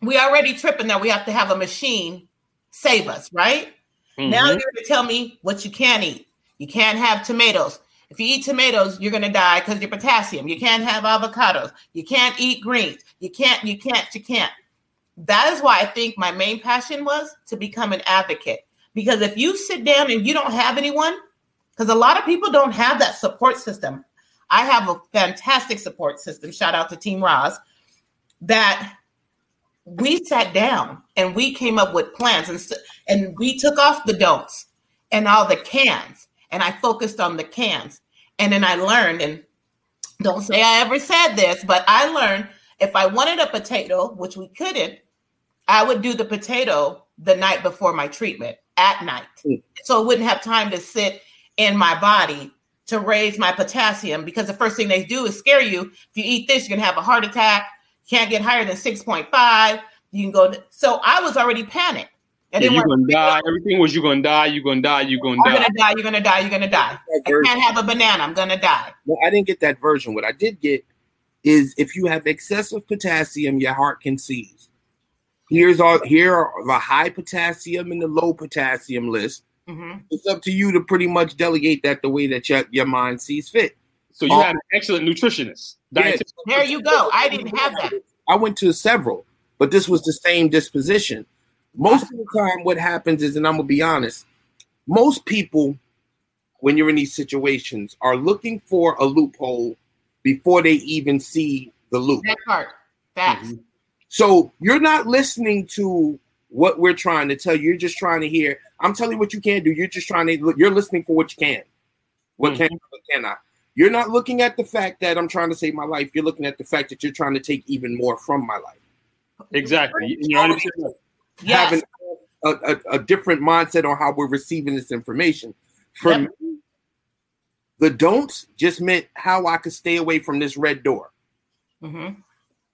we already tripping that we have to have a machine save us, right? Now Mhm. you're going to tell me what you can't eat. You can't have tomatoes. If you eat tomatoes, you're going to die because you're potassium. You can't have avocados. You can't eat greens. You can't, you can't, you can't. That is why I think my main passion was to become an advocate. Because if you sit down and you don't have anyone, because a lot of people don't have that support system. I have a fantastic support system. Shout out to Team Roz. That we sat down and we came up with plans and, st- and we took off the don'ts and all the cans and i focused on the cans. And then i learned and don't say i ever said this but i learned if i wanted a potato which we couldn't i would do the potato the night before my treatment at night. Mm. so it wouldn't have time to sit in my body to raise my potassium because the first thing they do is scare you. If you eat this you're going to have a heart attack can't get higher than 6.5 you can go so i was already panicked I Yeah, you're gonna die. Everything was you're gonna die. You're gonna die. You're gonna I'm die. gonna die. You're gonna die. You're gonna die. I can't have a banana. I'm gonna die. No, I didn't get that version. What I did get is if you have excessive potassium, your heart can seize. Here's all here are the high potassium and the low potassium list. Mhm. It's up to you to pretty much delegate that the way that your, your mind sees fit. So you Oh. had an excellent nutritionist. Yeah. Dietitian. There you go. I didn't have that. I went to several, but this was the same disposition. Most of the time, what happens is, and I'm gonna be honest, most people, when you're in these situations, are looking for a loophole before they even see the loop. That part. Facts. Mhm. So you're not listening to what we're trying to tell you. You're just trying to hear. I'm telling you what you can't do. You're just trying to. You're listening for what you can. What can what cannot. You're not looking at the fact that I'm trying to save my life. You're looking at the fact that you're trying to take even more from my life. Exactly. You're 100% right. Yes. Having a, a, a different mindset on how we're receiving this information. For Yep. me, the don'ts just meant how I could stay away from this red door. Mhm.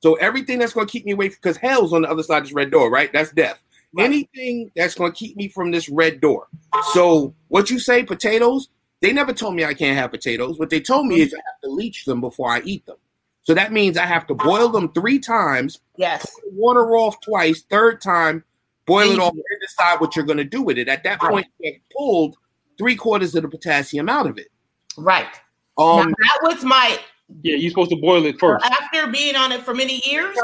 So everything that's going to keep me away, because hell's on the other side of this red door, right? That's death. Right. Anything that's going to keep me from this red door. So what you say, potatoes? They never told me I can't have potatoes. What they told me is I have to leach them before I eat them. So that means I have to boil them three times, Yes. water off twice, third time, boil it off, and decide what you're going to do with it. At that point, you pulled three quarters of the potassium out of it. Right. Um, now, that was my Yeah, you're supposed to boil it first. after being on it for many years.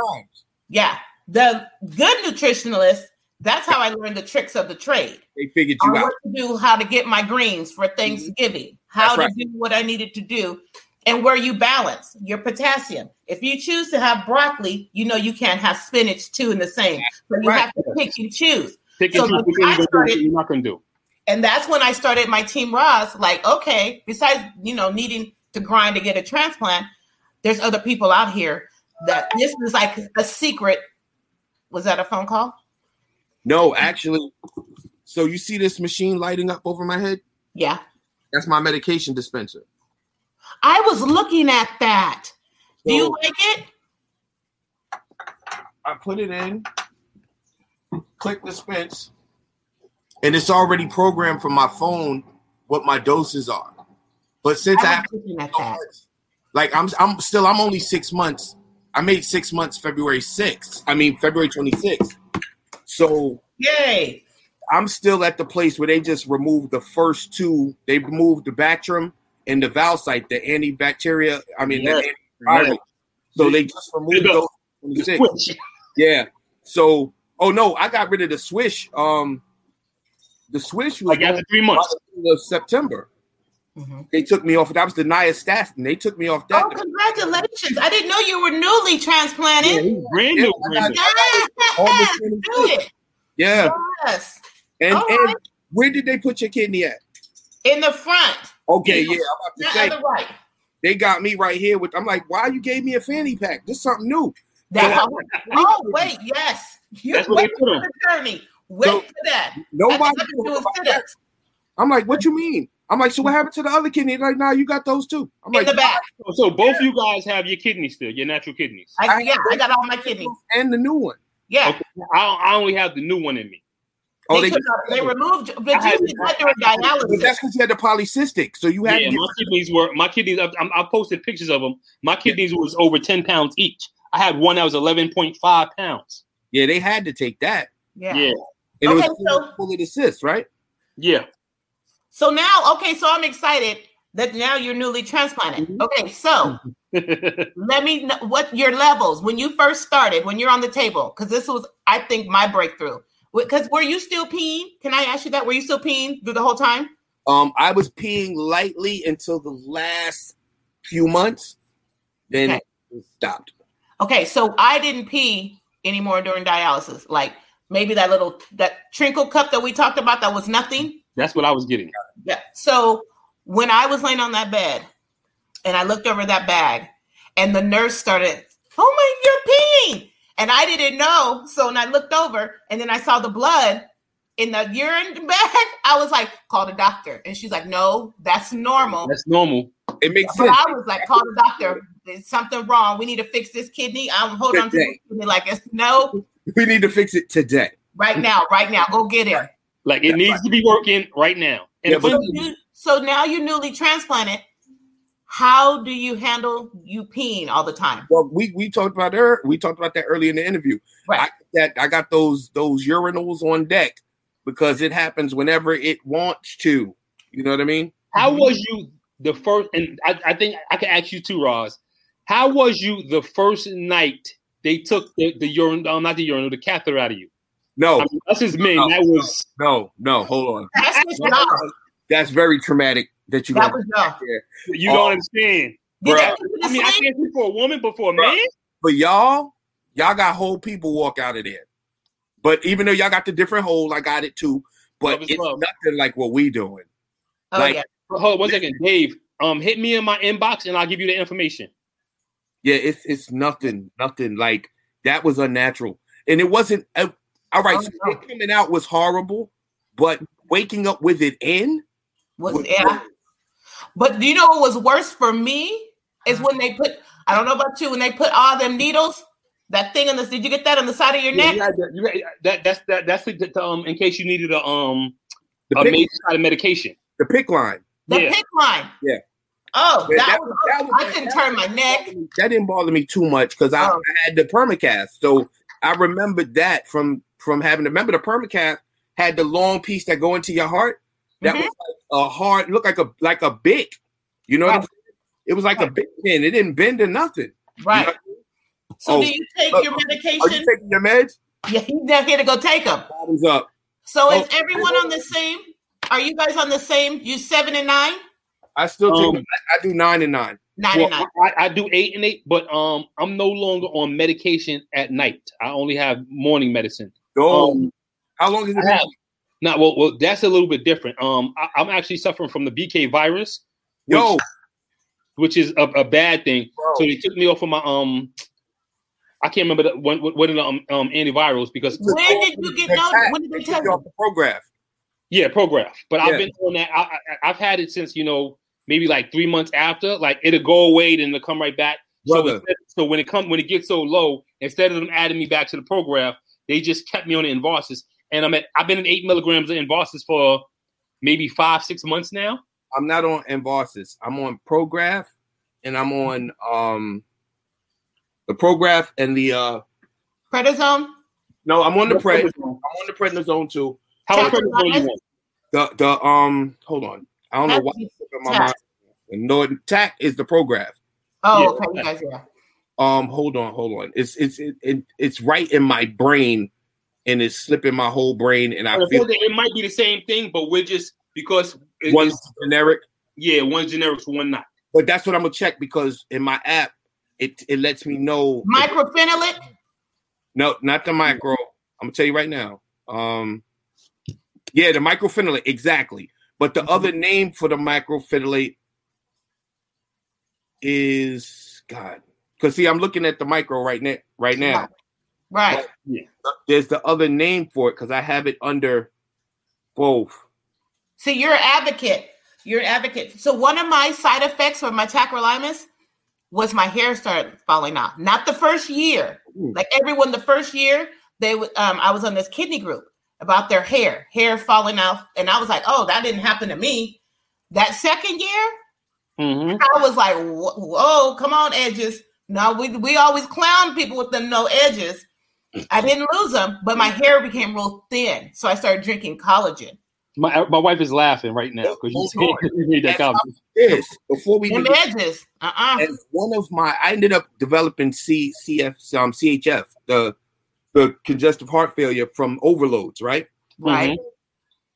Yeah, the good nutritionalist. That's how I learned the tricks of the trade. They figured you out. what to do, how to get my greens for mm-hmm. Thanksgiving, how to do what I needed to do, and where you balance your potassium. If you choose to have broccoli, you know you can't have spinach too in the same. So you Right. have to pick and choose. Pick So and choose when which one I you're gonna do, started- you're not gonna do. And that's when I started my team Roz. Like, okay, besides you know needing to grind to get a transplant, there's other people out here that this is like a secret. Was that a phone call? No, actually. So you see this machine lighting up over my head? Yeah, That's my medication dispenser. I was looking at that. Do you like it? I put it in, click dispense, and it's already programmed from my phone what my doses are. But since I, I looking at that. much, like I'm I'm still I'm only six months. I made six months February 6th. I mean February 26th. So Yay! I'm still at the place where they just removed the first two. They removed the Bactrim and the Valcyte, the antibacteria. I mean, Yes. the antibiotic. So they just removed those. The 26. Yeah. So, oh no, I got rid of the Swish. Um, the Swish was Like after three months. of September. Mhm. They took me off. That was the Nia nystatin. They took me off that. Oh, congratulations! I didn't know you were newly transplanted. Yeah, brand new. I brand new. Almost Yes, do it. yeah. Yes, And, All and where did they put your kidney at? in the front, Okay, yeah, I'm about to say on the right. they got me right here with. I'm like, why you gave me a fanny pack? This is something new. That's So- how, oh wait, yes. You That's what they wait put for the journey. Wait So, for that. Nobody. That's nothing do knows that. I'm like, what you mean? I'm like, so what mm-hmm. happened to the other kidney? Like, nah, you got those too. I'm in like, the back. So both you guys have your kidneys still, your natural kidneys. I, I- yeah, I got all my kidneys. and the new one. Yeah, Okay. I, I only have the new one in me. Oh, they, they, took out, they removed, but I had- you did that during dialysis. that's because you had the polycystic, so you had Yeah, my kidneys were my kidneys. I, I posted pictures of them. My kidneys was over ten pounds each. I had one that was eleven point five pounds. Yeah, they had to take that. Yeah. Yeah, And Okay, it was so- full of cysts, right? yeah. So now, okay, so I'm excited that now you're newly transplanted. Mhm. Okay, so let me know what your levels when you first started, when you're on the table, because this was, I think, my breakthrough. Because were you still peeing? Can I ask you that? Were you still peeing through the whole time? Um, I was peeing lightly until the last few months, then Okay. it stopped. Okay, so I didn't pee anymore during dialysis. Like maybe that little that trinkle cup that we talked about that was nothing. That's what I was getting. Yeah. So when I was laying on that bed and I looked over that bag and the nurse started, Oh my, you're peeing. And I didn't know. So when I looked over and then I saw the blood in the urine bag, I was like, call the doctor. And she's like, No, that's normal. That's normal. It makes But sense. I was like, call the doctor. There's something wrong. We need to fix this kidney. I'm hold on to this kidney like it's no, We need to fix it today. right now, right now. Go get him. Like it needs to be working right now. And Yeah, the but- So, you, so now you're newly transplanted. How do you handle you peeing all the time? Well, we we talked about there. We talked about that early in the interview. Right. I, that I got those those urinals on deck because it happens whenever it wants to. You know what I mean? how was you the first? And I, I think I can ask you too, Roz. How was you the first night they took the, the urine, um, not the urinal, the catheter out of you? No, I mean, us as men, No. that was no, no. Hold on. That's what y'all. That's very traumatic. That you That got was y'all. there. you Oh. don't understand. Did Bruh. that put you I to mean, I sleep? can't speak for a woman, but for a Bruh. man, But y'all, y'all got whole people walk out of there. But even though y'all got the different hole, I got it too. But Love is it's love. nothing like what we doing. Oh like- yeah. hold on one second, Dave. Um, hit me in my inbox and I'll give you the information. Yeah, it's it's nothing, nothing like that was unnatural, and it wasn't. Uh, all right, so it coming out was horrible, but waking up with it in, Was, was- yeah. But you know what was worse for me is when they put. I don't know about you. When they put all them needles, that thing on this. Did you get that on the side of your Yeah, neck? you had that, you that that's that that's the, the, um in case you needed a um the a PICC, major side of medication. the PICC line. The Yeah. PICC line. Yeah. Oh, that, that was, was- that was- I couldn't turn my neck. That didn't bother me too much because I, Oh. I had the permacath, so I remembered that from from having. To remember the permacath had the long piece that go into your heart. That Mhm. was like a hard, look like a like a bic. You know what I'm Right. saying? It was like a big pin. It didn't bend or nothing. Right. You So Oh, do you take look, your Are you medication? taking your meds? Yeah, he's down here to go take them. Bottoms up. So is Oh. everyone on the same? Are you guys on the same? You seven and nine? I still take. Um, them. I, I do nine and nine. Nine Well. I, I do eight and eight, but um, I'm no longer on medication at night. I only have morning medicine. Oh, Um, how long is it? I have- Not well. Well, that's a little bit different. Um, I, I'm actually suffering from the BK virus, which, Yo, which is a, a bad thing. Bro. So they took me off of my um. I can't remember the, one, one of the um, um antivirals because When did you get the notified? When did they took tell you you? off the program. yeah, Prograf. But Yeah. I've been on that. I, I, I've had it since you know maybe like three months after. Like it'll go away, then it'll come right back. So, instead- so when it come when it gets so low, instead of them adding me back to the program, they just kept me on the Envarsus, and I'm at I've been in eight milligrams of Envarsus for maybe five six months now. I'm not on Envarsus. I'm on Prograf, and I'm on um the Prograf and the uh Prednisone? no, I'm on the pred. I'm on the prednisone too. How much Tacrolimus? prednisone you want? The the um hold on. I don't know why it's slipping my mind. No, TAC is the Prograf. Oh, Yeah. okay, you guys, yeah. Um, hold on, hold on. It's it's it, it, it's right in my brain, and it's slipping my whole brain, and I I feel feel that it might be the same thing, but we're just because it- one's it's- generic. yeah, one's generic, so one not. But that's what I'm gonna check because in my app, it it lets me know. Microphenolate? No, not the micro. I'm gonna tell you right now. Um, yeah, the microphenolate exactly. But the other name for the microphenolate is God. Because see, I'm looking at the micro right now. Right now, Right. there's the other name for it because I have it under both. See, you're an advocate. You're an advocate. So one of my side effects for my tacrolimus was my hair started falling off. Not the first year. Ooh. Like everyone, the first year they would. Um, I was on this kidney group about their hair, hair falling off, and I was like, "Oh, that didn't happen to me." That second year, Mm-hmm. I was like, "Whoa, whoa, come on, edges!" No, we we always clown people with them no edges. I didn't lose them, but my hair became real thin, so I started drinking collagen. My my wife is laughing right now because you, Hold on. you made that That's comment. This before we Them get edges, uh uh and one of my I ended up developing C CF um CHF the the congestive heart failure from overloads, right? right.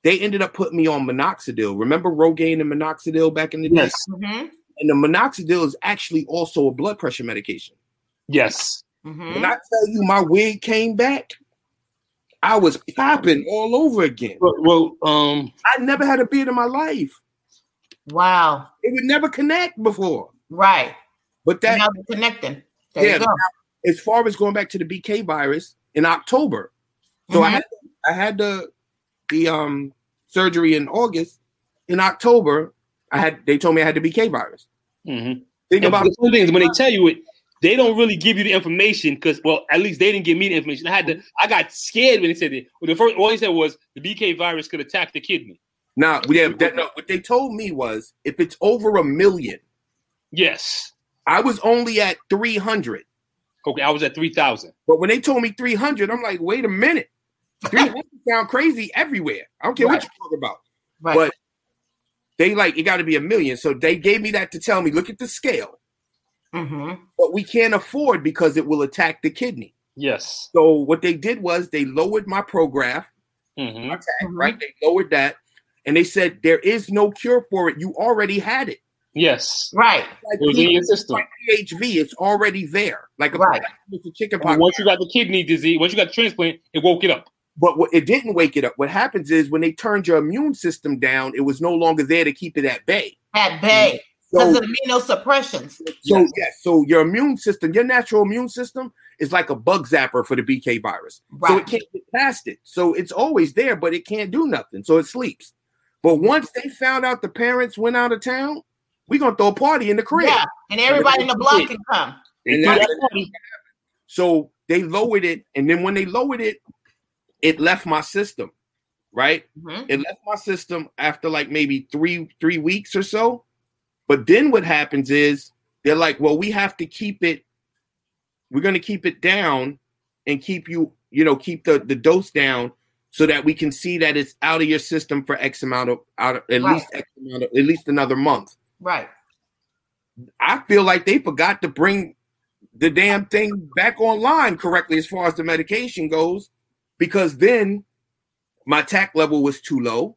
They ended up putting me on minoxidil. Remember Rogaine and minoxidil back in the day? Yes, Mm-hmm. And the minoxidil is actually also a blood pressure medication. yes. Mm-hmm. When I tell you my wig came back, I was popping all over again. Well, well, um, I never had a beard in my life. Wow. It would never connect before. Right. But that now they're connecting. There Yeah, you go. as far as going back to the BK virus in October. So I Mhm. had I had the the um surgery in August. In October, I had they told me I had the BK virus. mhm. Think And about the funny thing when they tell you it, they don't really give you the information because, well, at least they didn't give me the information. I had to, I got scared when they said it. Well, the first, all they said was the BK virus could attack the kidney. now. Yeah, that, no, what they told me was if it's over a million, Yes. I was only at three hundred. Okay, I was at three thousand. But when they told me three hundred, I'm like, wait a minute, three hundred sound crazy everywhere. I don't care Right. what you're talking about. Right. But they like it got to be a million. So they gave me that to tell me, look at the scale. mm-hmm. But we can't afford because it will attack the kidney. Yes. So what they did was they lowered my Prograf, hmm my tac, right? They lowered that, and they said there is no cure for it. You already had it. Yes. Right. Like, It was in your system. like PHV, it's already there. Like a, Right. it's a chicken pox. once you got the kidney disease, once you got the transplant, it woke it up. But what, it didn't wake it up. What happens is when they turned your immune system down, it was no longer there to keep it at bay. At bay. Mm-hmm. Because So, of the immunosuppressions. so Yes. yes, so your immune system, your natural immune system, is like a bug zapper for the BK virus. So it can't get past it. So it's always there, but it can't do nothing. So it sleeps. But once they found out the parents went out of town, we're gonna throw a party in the crib. Yeah. And everybody in the block can come. And threw that- that. So they lowered it, and then when they lowered it, it left my system, right? Mhm. It left my system after like maybe three three weeks or so. But then what happens is they're like, well, we have to keep it. We're gonna keep it down and keep you, you know, keep the the dose down so that we can see that it's out of your system for X amount of out of at Right. least X amount of, at least another month. Right. I feel like they forgot to bring the damn thing back online correctly as far as the medication goes, because then my tac level was too low,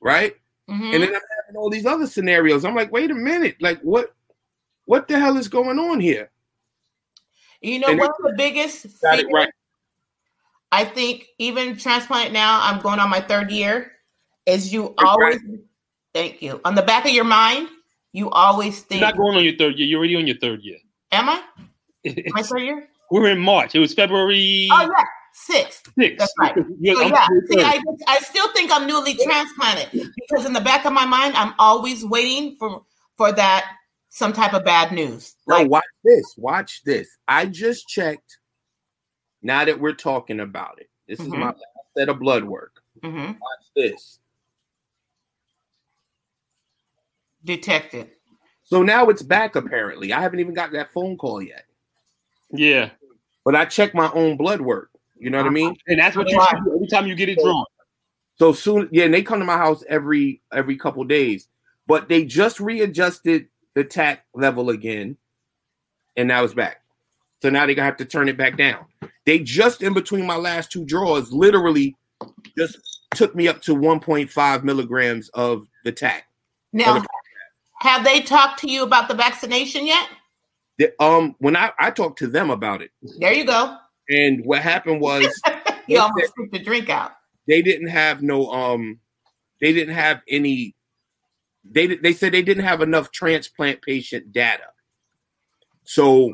right? Mhm. And then I'm having all these other scenarios. I'm like, wait a minute, like what what the hell is going on here? you know and what's the biggest Got it right. I think even transplant now, I'm going on my third year, is you Right. always thank you. On the back of your mind, you always think You're think not going on your third year. You're already on your third year. Am I? My third year? We're in March. It was February Oh yeah, sixth. 6th. That's right. You're- So I'm- yeah, see. I, I still think I'm newly transplanted because in the back of my mind, I'm always waiting for for that some type of bad news. No, Like watch this. Watch this. I just checked. Now that we're talking about it, this is Mhm. my last set of blood work. mhm, Watch this. Detected. So now it's back. Apparently, I haven't even got that phone call yet. yeah. But I checked my own blood work. You know what I mean? Uh-huh. And that's what you Why? should do every time you get it drawn. So soon, yeah. And they come to my house every every couple days. But they just readjusted the tac level again, and now it's back. So now they're gonna have to turn it back down. They just in between my last two draws, literally just took me up to 1.5 milligrams of the tac. Now, Okay. Have they talked to you about the vaccination yet? The- um, when I, I talked to them about it, There you go. and what happened was You almost took the drink out. they didn't have no um, they didn't have any. They they said they didn't have enough transplant patient data, so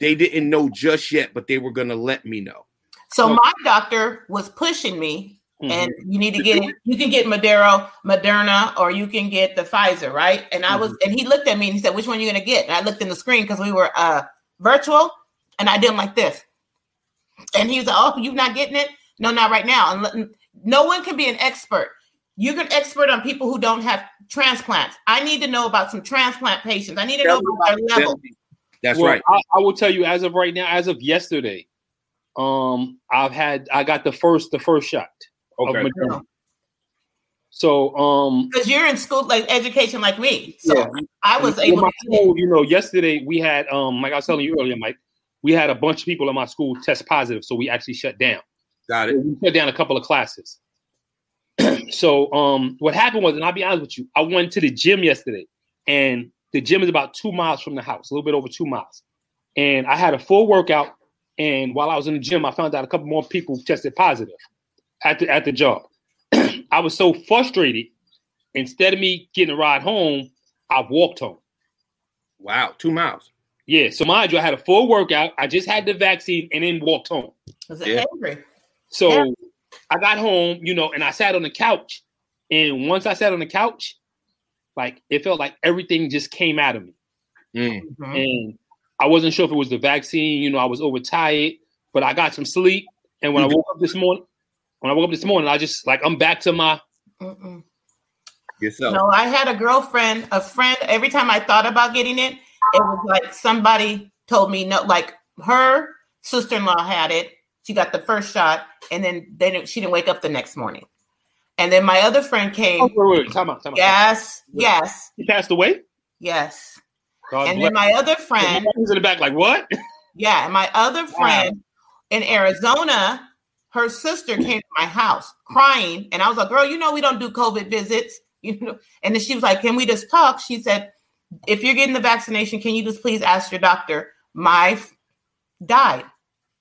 they didn't know just yet, but they were gonna let me know. So my doctor was pushing me, Mhm. and you need to get it. You can get Madero, Moderna, or you can get the Pfizer, right? And I was, and he looked at me and he said, "Which one are you gonna get?" And I looked in the screen because we were uh virtual, and I did him like this. And he was like, "Oh, you're not getting it? No, not right now." And no one can be an expert. You're an expert on people who don't have transplants. I need to know about some transplant patients. I need to know about their level. That's Well, right. I, I will tell you as of right now, as of yesterday, um, I've had I got the first the first shot. Of Okay. Moderna. So um Because you're in school, like education, like me. So Yeah. I was in able my to school, you know, yesterday we had um like I was telling you earlier, Mike, we had a bunch of people in my school test positive, so we actually shut down. Got it. We shut down a couple of classes. so um what happened was, and I'll be honest with you, I went to the gym yesterday, and the gym is about two miles from the house, a little bit over two miles. And I had a full workout, and while I was in the gym, I found out a couple more people tested positive at the at the job. I was so frustrated. Instead of me getting a ride home, I walked home. Wow, two miles. Yeah, so mind you, I had a full workout. I just had the vaccine and then walked home. Was Yeah. angry. So Yeah. I got home, you know, and I sat on the couch. And once I sat on the couch, like it felt like everything just came out of me. Mm. Mhm. And I wasn't sure if it was the vaccine, you know, I was overtired, but I got some sleep. And when I woke up this morning, when I woke up this morning, I just like I'm back to my Mm-mm. Yourself. No, I had a girlfriend, a friend. Every time I thought about getting it, it was like somebody told me no. Like her sister-in-law had it. She got the first shot, and then they didn't, she didn't wake up the next morning. And then my other friend came. oh, wait, wait, time out, time out. Yes, yes, He passed away. yes. God And bless. then my other friend, He's in the back, like what? yeah, and my other friend in Arizona, her sister came to my house crying, and I was like, "Girl, you know we don't do COVID visits." You know, and then she was like, "Can we just talk?" She said, "If you're getting the vaccination, can you just please ask your doctor?" My f- died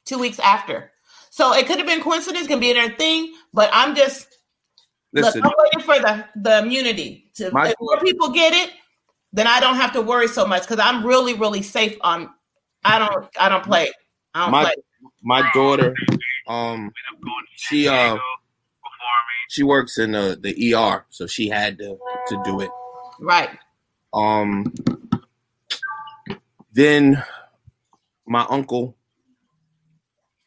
two weeks after, so it could have been coincidence, can be another thing, but I'm just Listen, look, I'm waiting for the the immunity to. My- if more people get it, then I don't have to worry so much because I'm really really safe on. I don't I don't play. I don't My- play. my daughter, um, she uh, she works in the the ER, so she had to to do it. Right. Um, then my uncle,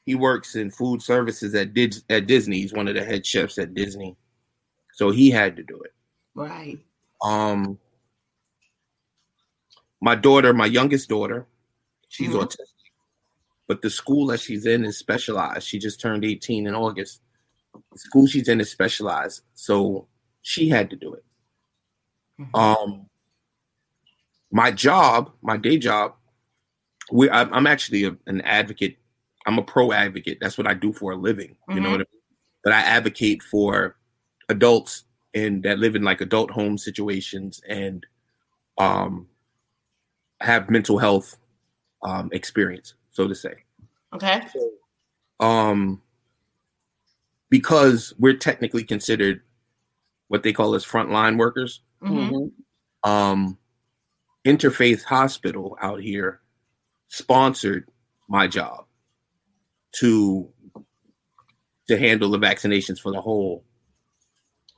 he works in food services at Dis- at Disney. He's one of the head chefs at Disney, so he had to do it. Right. Um, my daughter, my youngest daughter, she's Mhm. autistic, but the school that she's in is specialized. She just turned 18 in August. The school she's in is specialized, so she had to do it. Mhm. Um, my job, my day job, we I, I'm actually a, an advocate. I'm a pro advocate. That's what I do for a living. You know Mhm. what I mean? But I advocate for adults and that live in like adult home situations and um have mental health um experience, so to say. Okay. Um because we're technically considered what they call as frontline workers. hmm Mhm. um interfaith hospital out here sponsored my job to to handle the vaccinations for the whole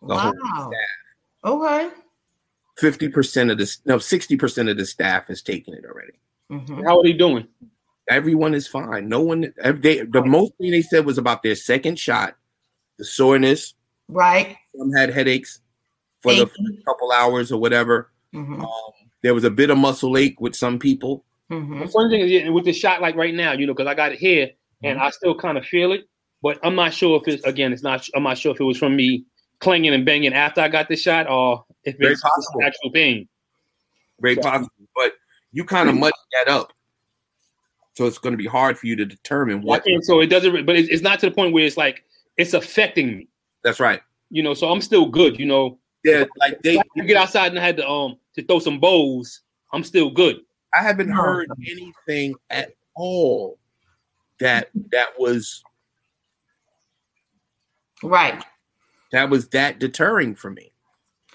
the whole Wow. Okay. 50% of this no 60% of the staff has taken it already hmm How are they doing? Everyone is fine no one they, the most thing they said was about their second shot the soreness Right. some had headaches for the Thank couple hours or whatever hmm um, there was a bit of muscle ache with some people hmm The funny thing is, yeah, with the shot like right now, you know, because I got it here Mm-hmm. and I still kind of feel it, but I'm not sure if it's again, it's not. I'm not sure if it was from me clanging and banging after I got the shot or if Very it's possible. actual pain. very So- possible. But you kind of muddy that up, so it's going to be hard for you to determine what. And so it doesn't, but it's, it's not to the point where it's like it's affecting me, That's right. you know. So I'm still good, you know. Yeah, like they. You get outside and I had to um to throw some bowls. I'm still good. I haven't heard anything at all that that was Right. that was that deterring for me.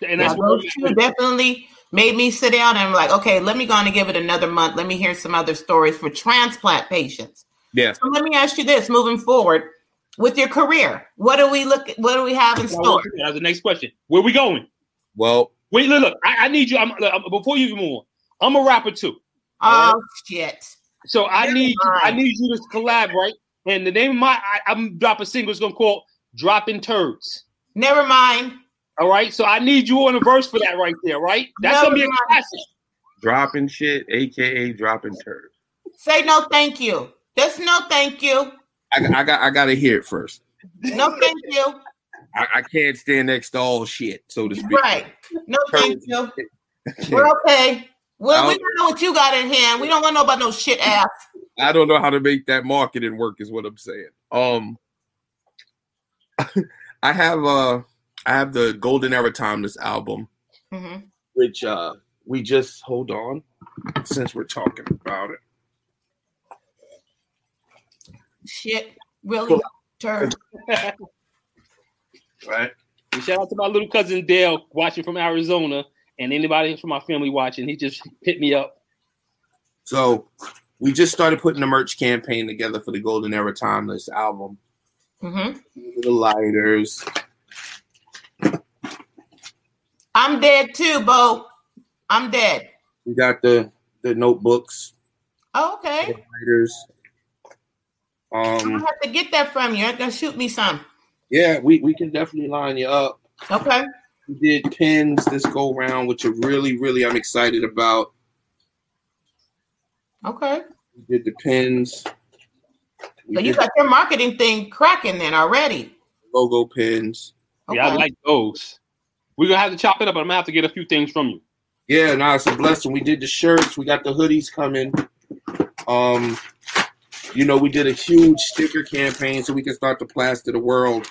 And Now, that's those two definitely made me sit down and like, okay, let me go on and give it another month. Let me hear some other stories for transplant patients. Yeah. So let me ask you this: moving forward with your career, what do we look? What do we have in store? That's the next question. Where we going? Well, Wait, look, look. I, I need you. I'm, look, I'm- before you even move on. I'm a rapper too. Oh shit! So I Never need I need you to collab, right? And the name of my I, I'm dropping single. It's gonna call "Dropping Turds." Never mind. All right. So I need you on a verse for that right there, right? That's No, gonna be a no. classic. dropping shit, aka dropping turd. Say no, thank you. That's no, thank you. I, I got I got to hear it first. No, thank you. I, I can't stand next to all shit, so to speak. Right. No, thank you. We're okay. Well, we I'll- don't know what you got in hand. We don't want to know about no shit ass. I don't know how to make that marketing work, is what I'm saying. Um, I have uh, I have the Golden Era Timeless album, hmm which uh, we just hold on, since we're talking about it. Shit, really? Turd. Right. And shout out to my little cousin Dale watching from Arizona, and anybody from my family watching. He just hit me up. So we just started putting a merch campaign together for the Golden Era Timeless album. hmm The lighters. I'm dead too, Bo. I'm dead. We got the the notebooks, Oh, the okay. lighters. I Um, have to get that from you. You're gonna shoot me some. yeah, we, we can definitely line you up. Okay. We did pins this go round, which are really, really I'm excited about. Okay. We did the pins. We So you got your marketing thing cracking then already. logo pins. Okay. Yeah, I like those. We're gonna have to chop it up, but I'm gonna have to get a few things from you. Yeah, no, it's a blessing. We did the shirts. We got the hoodies coming. Um, you know, we did a huge sticker campaign so we can start to plaster the world.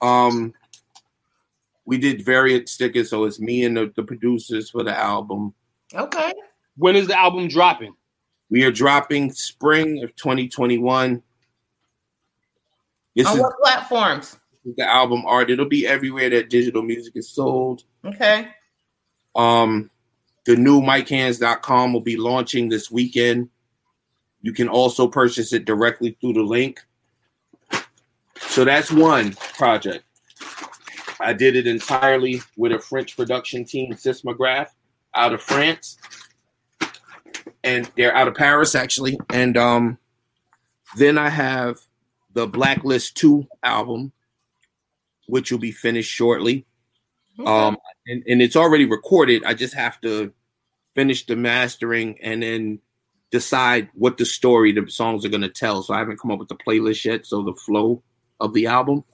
Um, we did variant stickers, so it's me and the, the producers for the album. okay. When is the album dropping? We are dropping spring of 2021. This On is what platforms? The album art. It'll be everywhere that digital music is sold. Okay. Um, the new MikeHands.com will be launching this weekend. You can also purchase it directly through the link. So that's one project. I did it entirely with a French production team, Sismograph, out of France. And they're out of Paris, actually. And um, then I have the Blacklist 2 album, which will be finished shortly. Okay. Um, and, and it's already recorded. I just have to finish the mastering and then decide what the story the songs are going to tell. So I haven't come up with the playlist yet. So the flow of the album.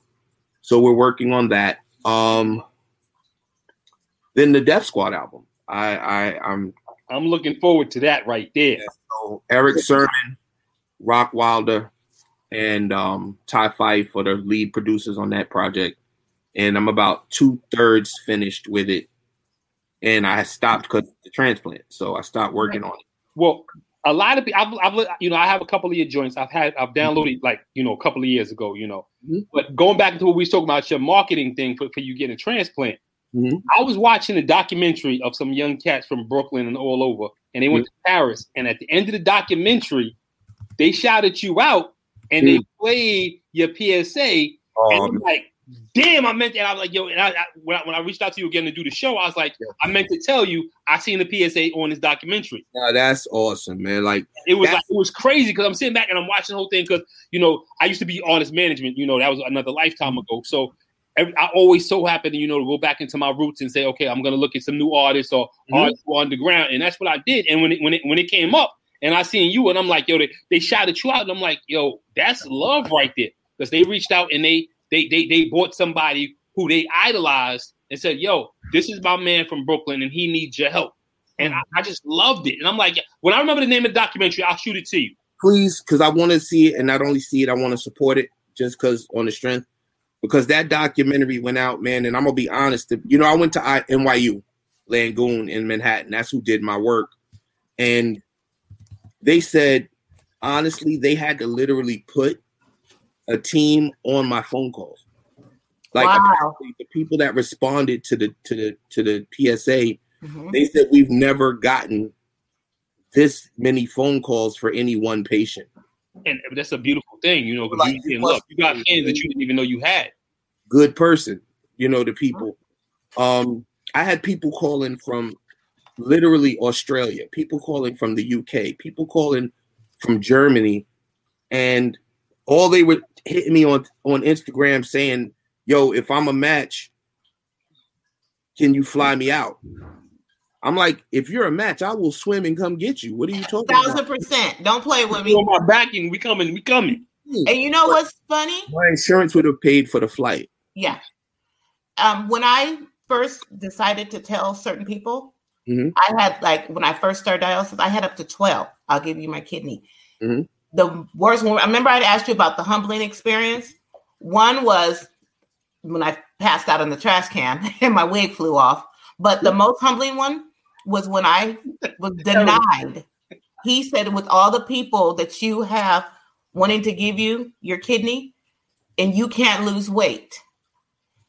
So we're working on that. Um, then the Def Squad album. I, I I'm I'm looking forward to that right there. So Erick Sermon, Rockwilder, and um, Ty Fyffe for the lead producers on that project. And I'm about two thirds finished with it. And I stopped because the transplant. So I stopped working on it. Well, a lot of people, I've, I've, you know, I have a couple of your joints. I've had, I've downloaded like, you know, a couple of years ago, you know. Mhm. But going back to what we was talking about, your marketing thing for, for you getting a transplant. Mhm. I was watching a documentary of some young cats from Brooklyn and all over, and they went to Paris. And at the end of the documentary, they shouted you out and they played your PSA. and Oh, I'm like, damn, I meant that. I was like, yo, and I, I, when, I when I reached out to you again to do the show, I was like, I meant to tell you, I seen the PSA on this documentary. man, that's awesome, man. Like, It was like it was crazy because I'm sitting back and I'm watching the whole thing because you know I used to be artist management. You know that was another lifetime ago. So I always so happen to you know to go back into my roots and say, okay, I'm gonna look at some new artists or Mhm. artists who are underground, and that's what I did. And when it when it when it came up, and I seen you, and I'm like, yo, they, they shouted you out, and I'm like, yo, that's love right there because they reached out and they they they they bought somebody who they idolized and said, yo, this is my man from Brooklyn, and he needs your help. And I, I just loved it. And I'm like, when I remember the name of the documentary, I'll shoot it to you. please, because I want to see it, and not only see it, I want to support it just because on the strength. Because that documentary went out, man, and I'm gonna be honest. You know, I went to NYU, Langone in Manhattan. That's who did my work, and they said honestly they had to literally put a team on my phone calls. Like Wow. the people that responded to the to the to the PSA, Mhm. they said we've never gotten this many phone calls for any one patient. And that's a beautiful thing, you know, because Like, you you can look, you got be- fans that you didn't even know you had. Good person, you know, the people. Um, I had people calling from literally Australia, people calling from the UK, people calling from Germany, and all they were hitting me on on Instagram saying, "Yo, if I'm a match, can you fly me out?" I'm like, "If you're a match, I will swim and come get you." What are you talking Thousand about? percent. Don't play with me. on my backing, we coming, we coming. And you know what's funny? My insurance would have paid for the flight. Yeah. Um, when I first decided to tell certain people, Mhm. I had like when I first started dialysis, I had up to 12. I'll give you my kidney. Mhm. The worst one, I remember I'd asked you about the humbling experience. One was when I passed out in the trash can and my wig flew off. But the most humbling one was when I was denied. He said, with all the people that you have wanting to give you your kidney, and you can't lose weight.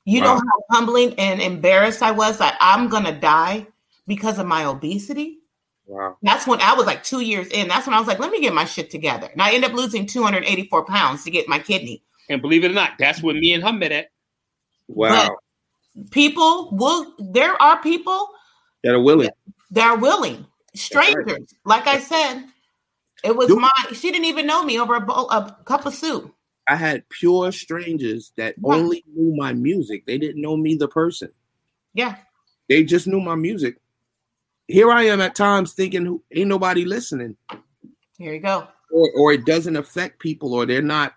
You know how humbling and embarrassed I was that I'm gonna die because of my obesity. Wow. That's when I was like two years in. That's when I was like, let me get my shit together. And I ended up losing 284 pounds to get my kidney. And believe it or not, that's where me and her met at. Wow. People will, there are people that are willing. that are willing, strangers. Like I said, it was Do- my, she didn't even know me over a, bowl, a cup of soup. I had pure strangers that Yeah. only knew my music. They didn't know me, the person. Yeah. They just knew my music. Here I am at times thinking, "Who- ain't nobody listening, Here you go. or or it doesn't affect people, or they're not.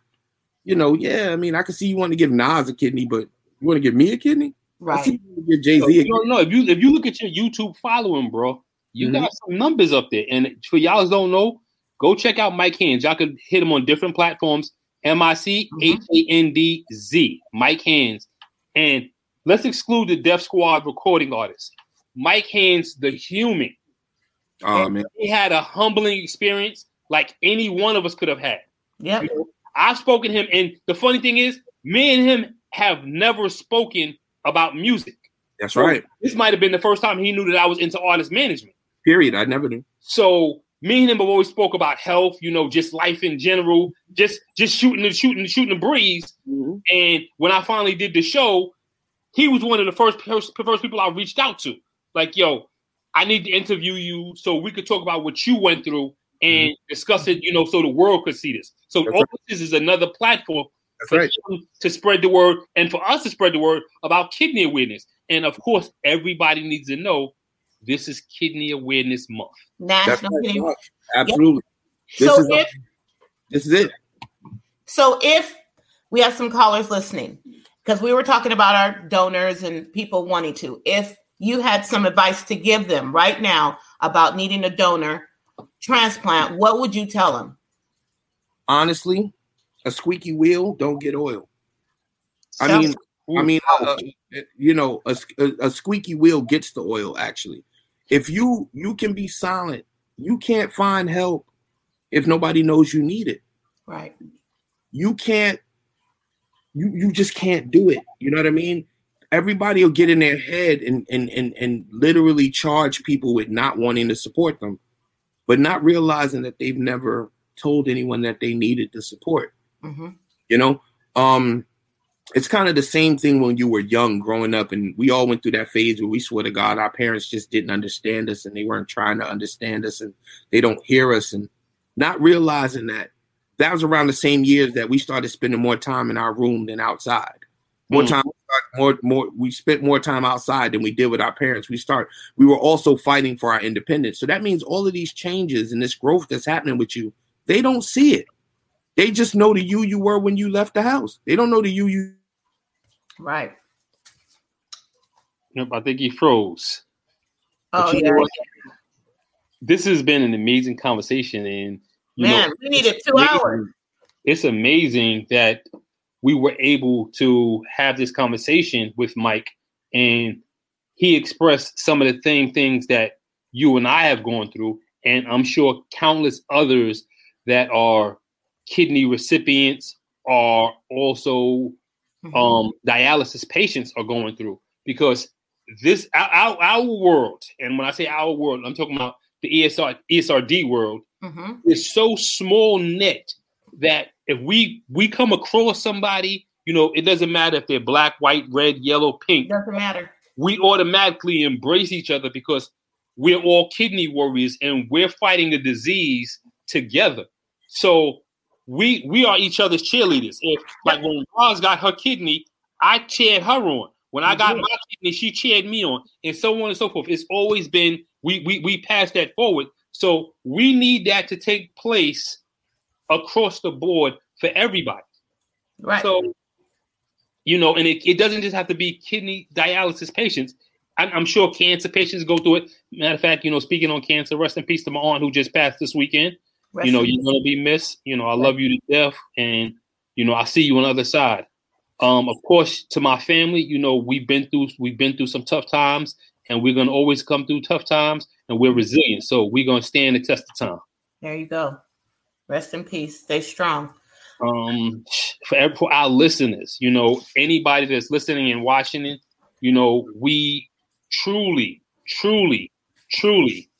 You know, yeah. I mean, I can see you want to give Nas a kidney, but you want to give me a kidney? I see Right. you wanna give Jay So, Z. you don't know if you if you look at your YouTube following, bro, you Mhm. got some numbers up there. And for y'all don't know, go check out Mike Hands. Y'all could hit him on different platforms. M I C H A N D Z. Mike Hands. And let's exclude the Def Squad recording artist. Mike Hands, the human. Oh man, He had a humbling experience like any one of us could have had. Yep. I've spoken to him, and the funny thing is, me and him have never spoken about music. that's right. This might have been the first time he knew that I was into artist management. Period. I never knew. So me and him have always spoke about health, you know, just life in general, just just shooting the shooting shooting the breeze. Mm-hmm. And when I finally did the show, he was one of the first first, first people I reached out to. Like, yo, I need to interview you so we could talk about what you went through and mm-hmm. discuss it, you know, so the world could see this. So That's all right. this is another platform That's for right. to spread the word and for us to spread the word about kidney awareness. And of course, everybody needs to know this is Kidney Awareness Month. National right. Kidney. Absolutely. This So is if this is it. So if we have some callers listening, because we were talking about our donors and people wanting to, if you had some advice to give them right now about needing a donor transplant, what would you tell them? Honestly, a squeaky wheel don't get oil. I mean, I mean, uh, you know, a, a, a squeaky wheel gets the oil. Actually, if you you can be silent, you can't find help if nobody knows you need it. Right. You can't. You you just can't do it. You know what I mean? Everybody will get in their head and and and and literally charge people with not wanting to support them, but not realizing that they've never told anyone that they needed the support. Mm-hmm. You know, um, it's kind of the same thing when you were young growing up and we all went through that phase where we swear to god our parents just didn't understand us and they weren't trying to understand us and they don't hear us and not realizing that that was around the same years that we started spending more time in our room than outside more Mm. time more more we spent more time outside than we did with our parents we start we were also fighting for our independence so that means all of these changes and this growth that's happening with you they don't see it they just know the you you were when you left the house they don't know the you you Right. Yep, I think he froze. Oh yeah. know? This has been an amazing conversation, and you Man, know, we needed two amazing- hours. It's amazing that we were able to have this conversation with Mike, and he expressed some of the same things that you and I have gone through, and I'm sure countless others that are kidney recipients are also Mhm. um, dialysis patients are going through because this our, our, world, and when I say our world, I'm talking about the ESR ESRD world Mhm. is so small knit that if we we come across somebody, you know, it doesn't matter if they're black, white, red, yellow, pink. Doesn't matter. We automatically embrace each other because we're all kidney warriors and we're fighting a disease together. So we we are each other's cheerleaders. If like when Roz got her kidney, I cheered her on. When I got my kidney, she cheered me on, and so on and so forth. It's always been we we we pass that forward. So we need that to take place across the board for everybody. Right. So, you know, and it, it doesn't just have to be kidney dialysis patients. I'm, I'm sure cancer patients go through it. Matter of fact, you know, speaking on cancer, rest in peace to my aunt who just passed this weekend. Rest you know, you're gonna be missed. You know, I love you to death, and you know, I see you on the other side. Um, of course, to my family, you know, we've been through we've been through some tough times, and we're gonna always come through tough times, and we're resilient. So we're gonna stand the test of time. There you go. Rest in peace. Stay strong. um for for our listeners you know anybody that's listening and watching it you know we truly truly truly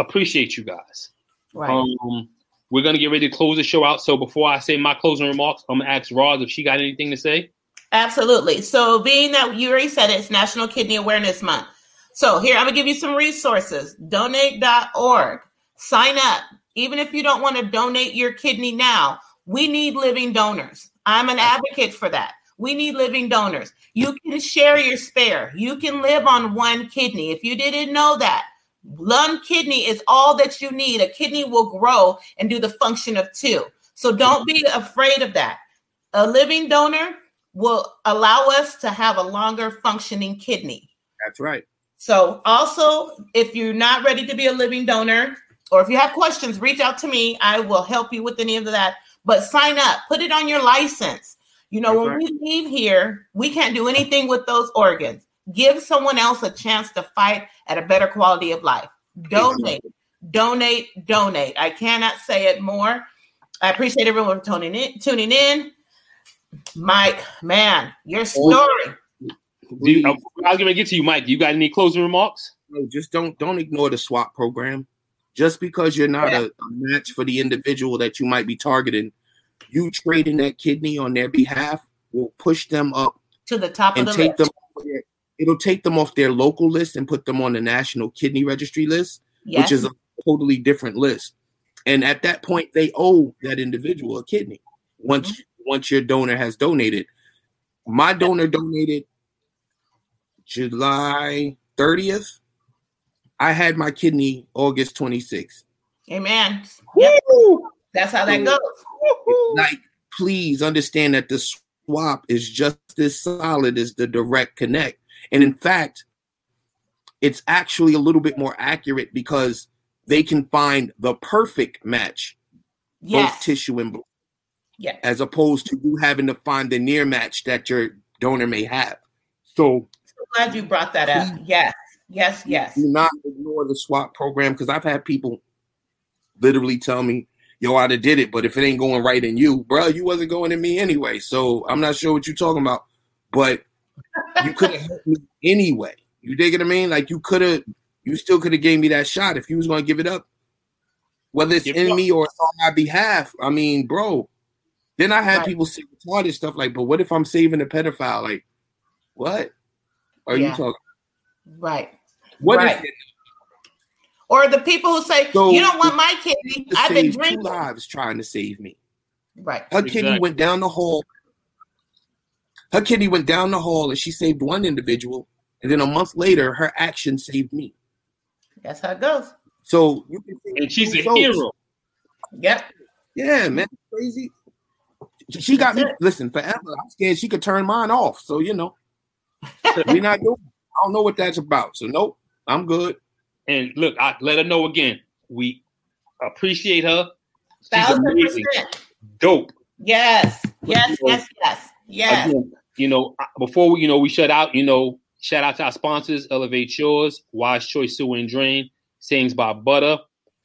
appreciate you guys Right. um we're gonna get ready to close the show out so before i say my closing remarks i'm gonna ask Roz if she got anything to say Absolutely. So, being that you already said it, it's National Kidney Awareness Month. So, here I'm going to give you some resources donate.org. Sign up. Even if you don't want to donate your kidney now, we need living donors. I'm an advocate for that. We need living donors. You can share your spare, you can live on one kidney. If you didn't know that, one kidney is all that you need. A kidney will grow and do the function of two. So, don't be afraid of that. A living donor will allow us to have a longer functioning kidney. that's right So, also, if you're not ready to be a living donor, or if you have questions, reach out to me. I will help you with any of that. But sign up, put it on your license. You know, That's when right. we leave here, we can't do anything with those organs. Give someone else a chance to fight at a better quality of life. Donate, donate, donate. I cannot say it more. I appreciate everyone for tuning in. Tuning in, Mike. Man, your oh. story. Do you, I was gonna get to you mike you got any closing remarks No, just don't don't ignore the swap program. Just because you're not a, a match for the individual that you might be targeting, you trading that kidney on their behalf will push them up to the top and of the take list. them. It'll take them off their local list and put them on the national kidney registry list, yes. which is a totally different list. And at that point, they owe that individual a kidney. Once Mm-hmm. once your donor has donated, my donor donated July 30th. I had my kidney August 26th. Amen. Yep. That's how that goes. Like, please understand that the swap is just as solid as the direct connect. And in fact, it's actually a little bit more accurate because they can find the perfect match, Yes. both tissue and blood, Yes. as opposed to you having to find the near match that your donor may have. So So glad you brought that up. Yes. Yes. Yes. do not ignore the swap program because I've had people literally tell me, "Yo, I'd have did it, but if it ain't going right in you, bro, you wasn't going in me anyway." So I'm not sure what you're talking about, but you could have helped me anyway. You dig what I mean? Like you could have, you still could have gave me that shot if you was going to give it up, whether it's Give in me or it's on my behalf. I mean, bro. Then I had Right. people say retarded stuff like, "But what if I'm saving a pedophile?" Like, what are Yeah. you talking? Right. What is Right. it? Or the people who say, So- you don't want my kidney. I've been save two lives trying to save me. Right. Her kidney Exactly. went down the hall. Her kidney went down the hall and she saved one individual. And then a month later, her action saved me. That's how it goes. So you can save And she's a souls. hero. Yep. Yeah, man. Crazy. She got me, That's it. listen, forever. I'm scared she could turn mine off. So, you know, we're not doing I don't know what that's about. So, nope, I'm good. And look, I let her know again. We appreciate her. She's Thousand amazing. percent. Dope. Yes. Yes. You know, Yes. Yes. Yes. Again, you know, before we, you know, we shut out, you know, shout out to our sponsors, Elevate Yours, Wise Choice Sewer and Drain, Sayings by Butter,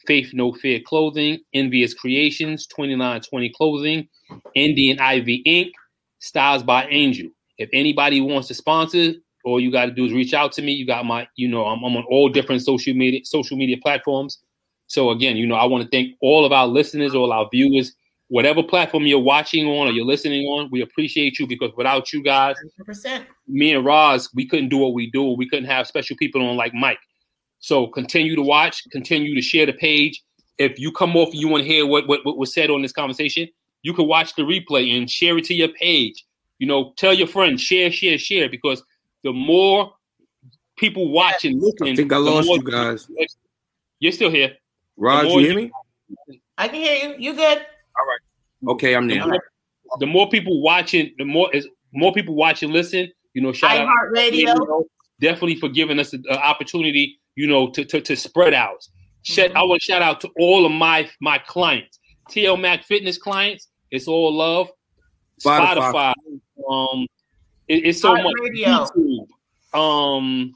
Faith No Fear Clothing, Envious Creations, 2920 Clothing, Indian Ivy Inc., Styles by Angel. If anybody wants to sponsor, all you got to do is reach out to me. You got my, you know, I'm, I'm on all different social media social media platforms. So again, you know, I want to thank all of our listeners, all our viewers, whatever platform you're watching on or you're listening on. We appreciate you because without you guys, 100%. me and Roz, we couldn't do what we do. We couldn't have special people on like Mike. So continue to watch, continue to share the page. If you come off and you want to hear what, what, what was said on this conversation, you can watch the replay and share it to your page. You know, tell your friends, share, share, share, because the more people watch and I think I lost you guys. You're still here. Raj, more you hear you- me? I can hear you. You good? All right. Okay, I'm The there. more, the more people watching, the more is more people watching. listen. You know, shout out iHeartRadio. you know, definitely for giving us an opportunity, you know, to to, to spread out. Shout, I want to shout out to all of my my clients, TL Mac Fitness clients. It's all love. Spotify. Spotify, um, it- it's so much. iHeartRadio. YouTube, um,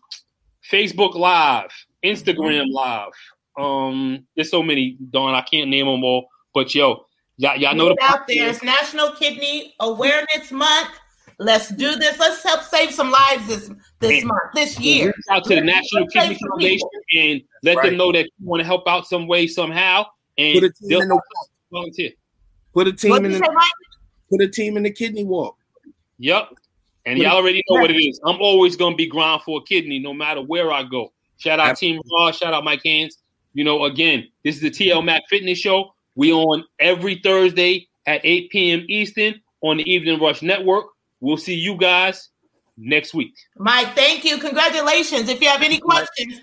Facebook Live, Instagram Live. Um, there's so many, Don. I can't name them all, but yo, y'all, y'all know Get the out there. It's National Kidney Awareness Month. Let's do this. Let's help save some lives this this Man. month, this year. Reach out to the National Kidney Foundation people. and let Right. them know that you want to help out some way, somehow, and Put a team in the volunteer. put a team What in the say, Mike? put a team in the kidney walk. Yep. And y'all already know what it is. I'm always gonna be ground for a kidney, no matter where I go. Shout out Team Roz. Shout out Mike Hands. You know, again, this is the TL Mac Fitness Show. We on every Thursday at 8 p.m. Eastern on the Evening Rush Network. We'll see you guys next week. Mike, thank you. Congratulations. If you have any questions,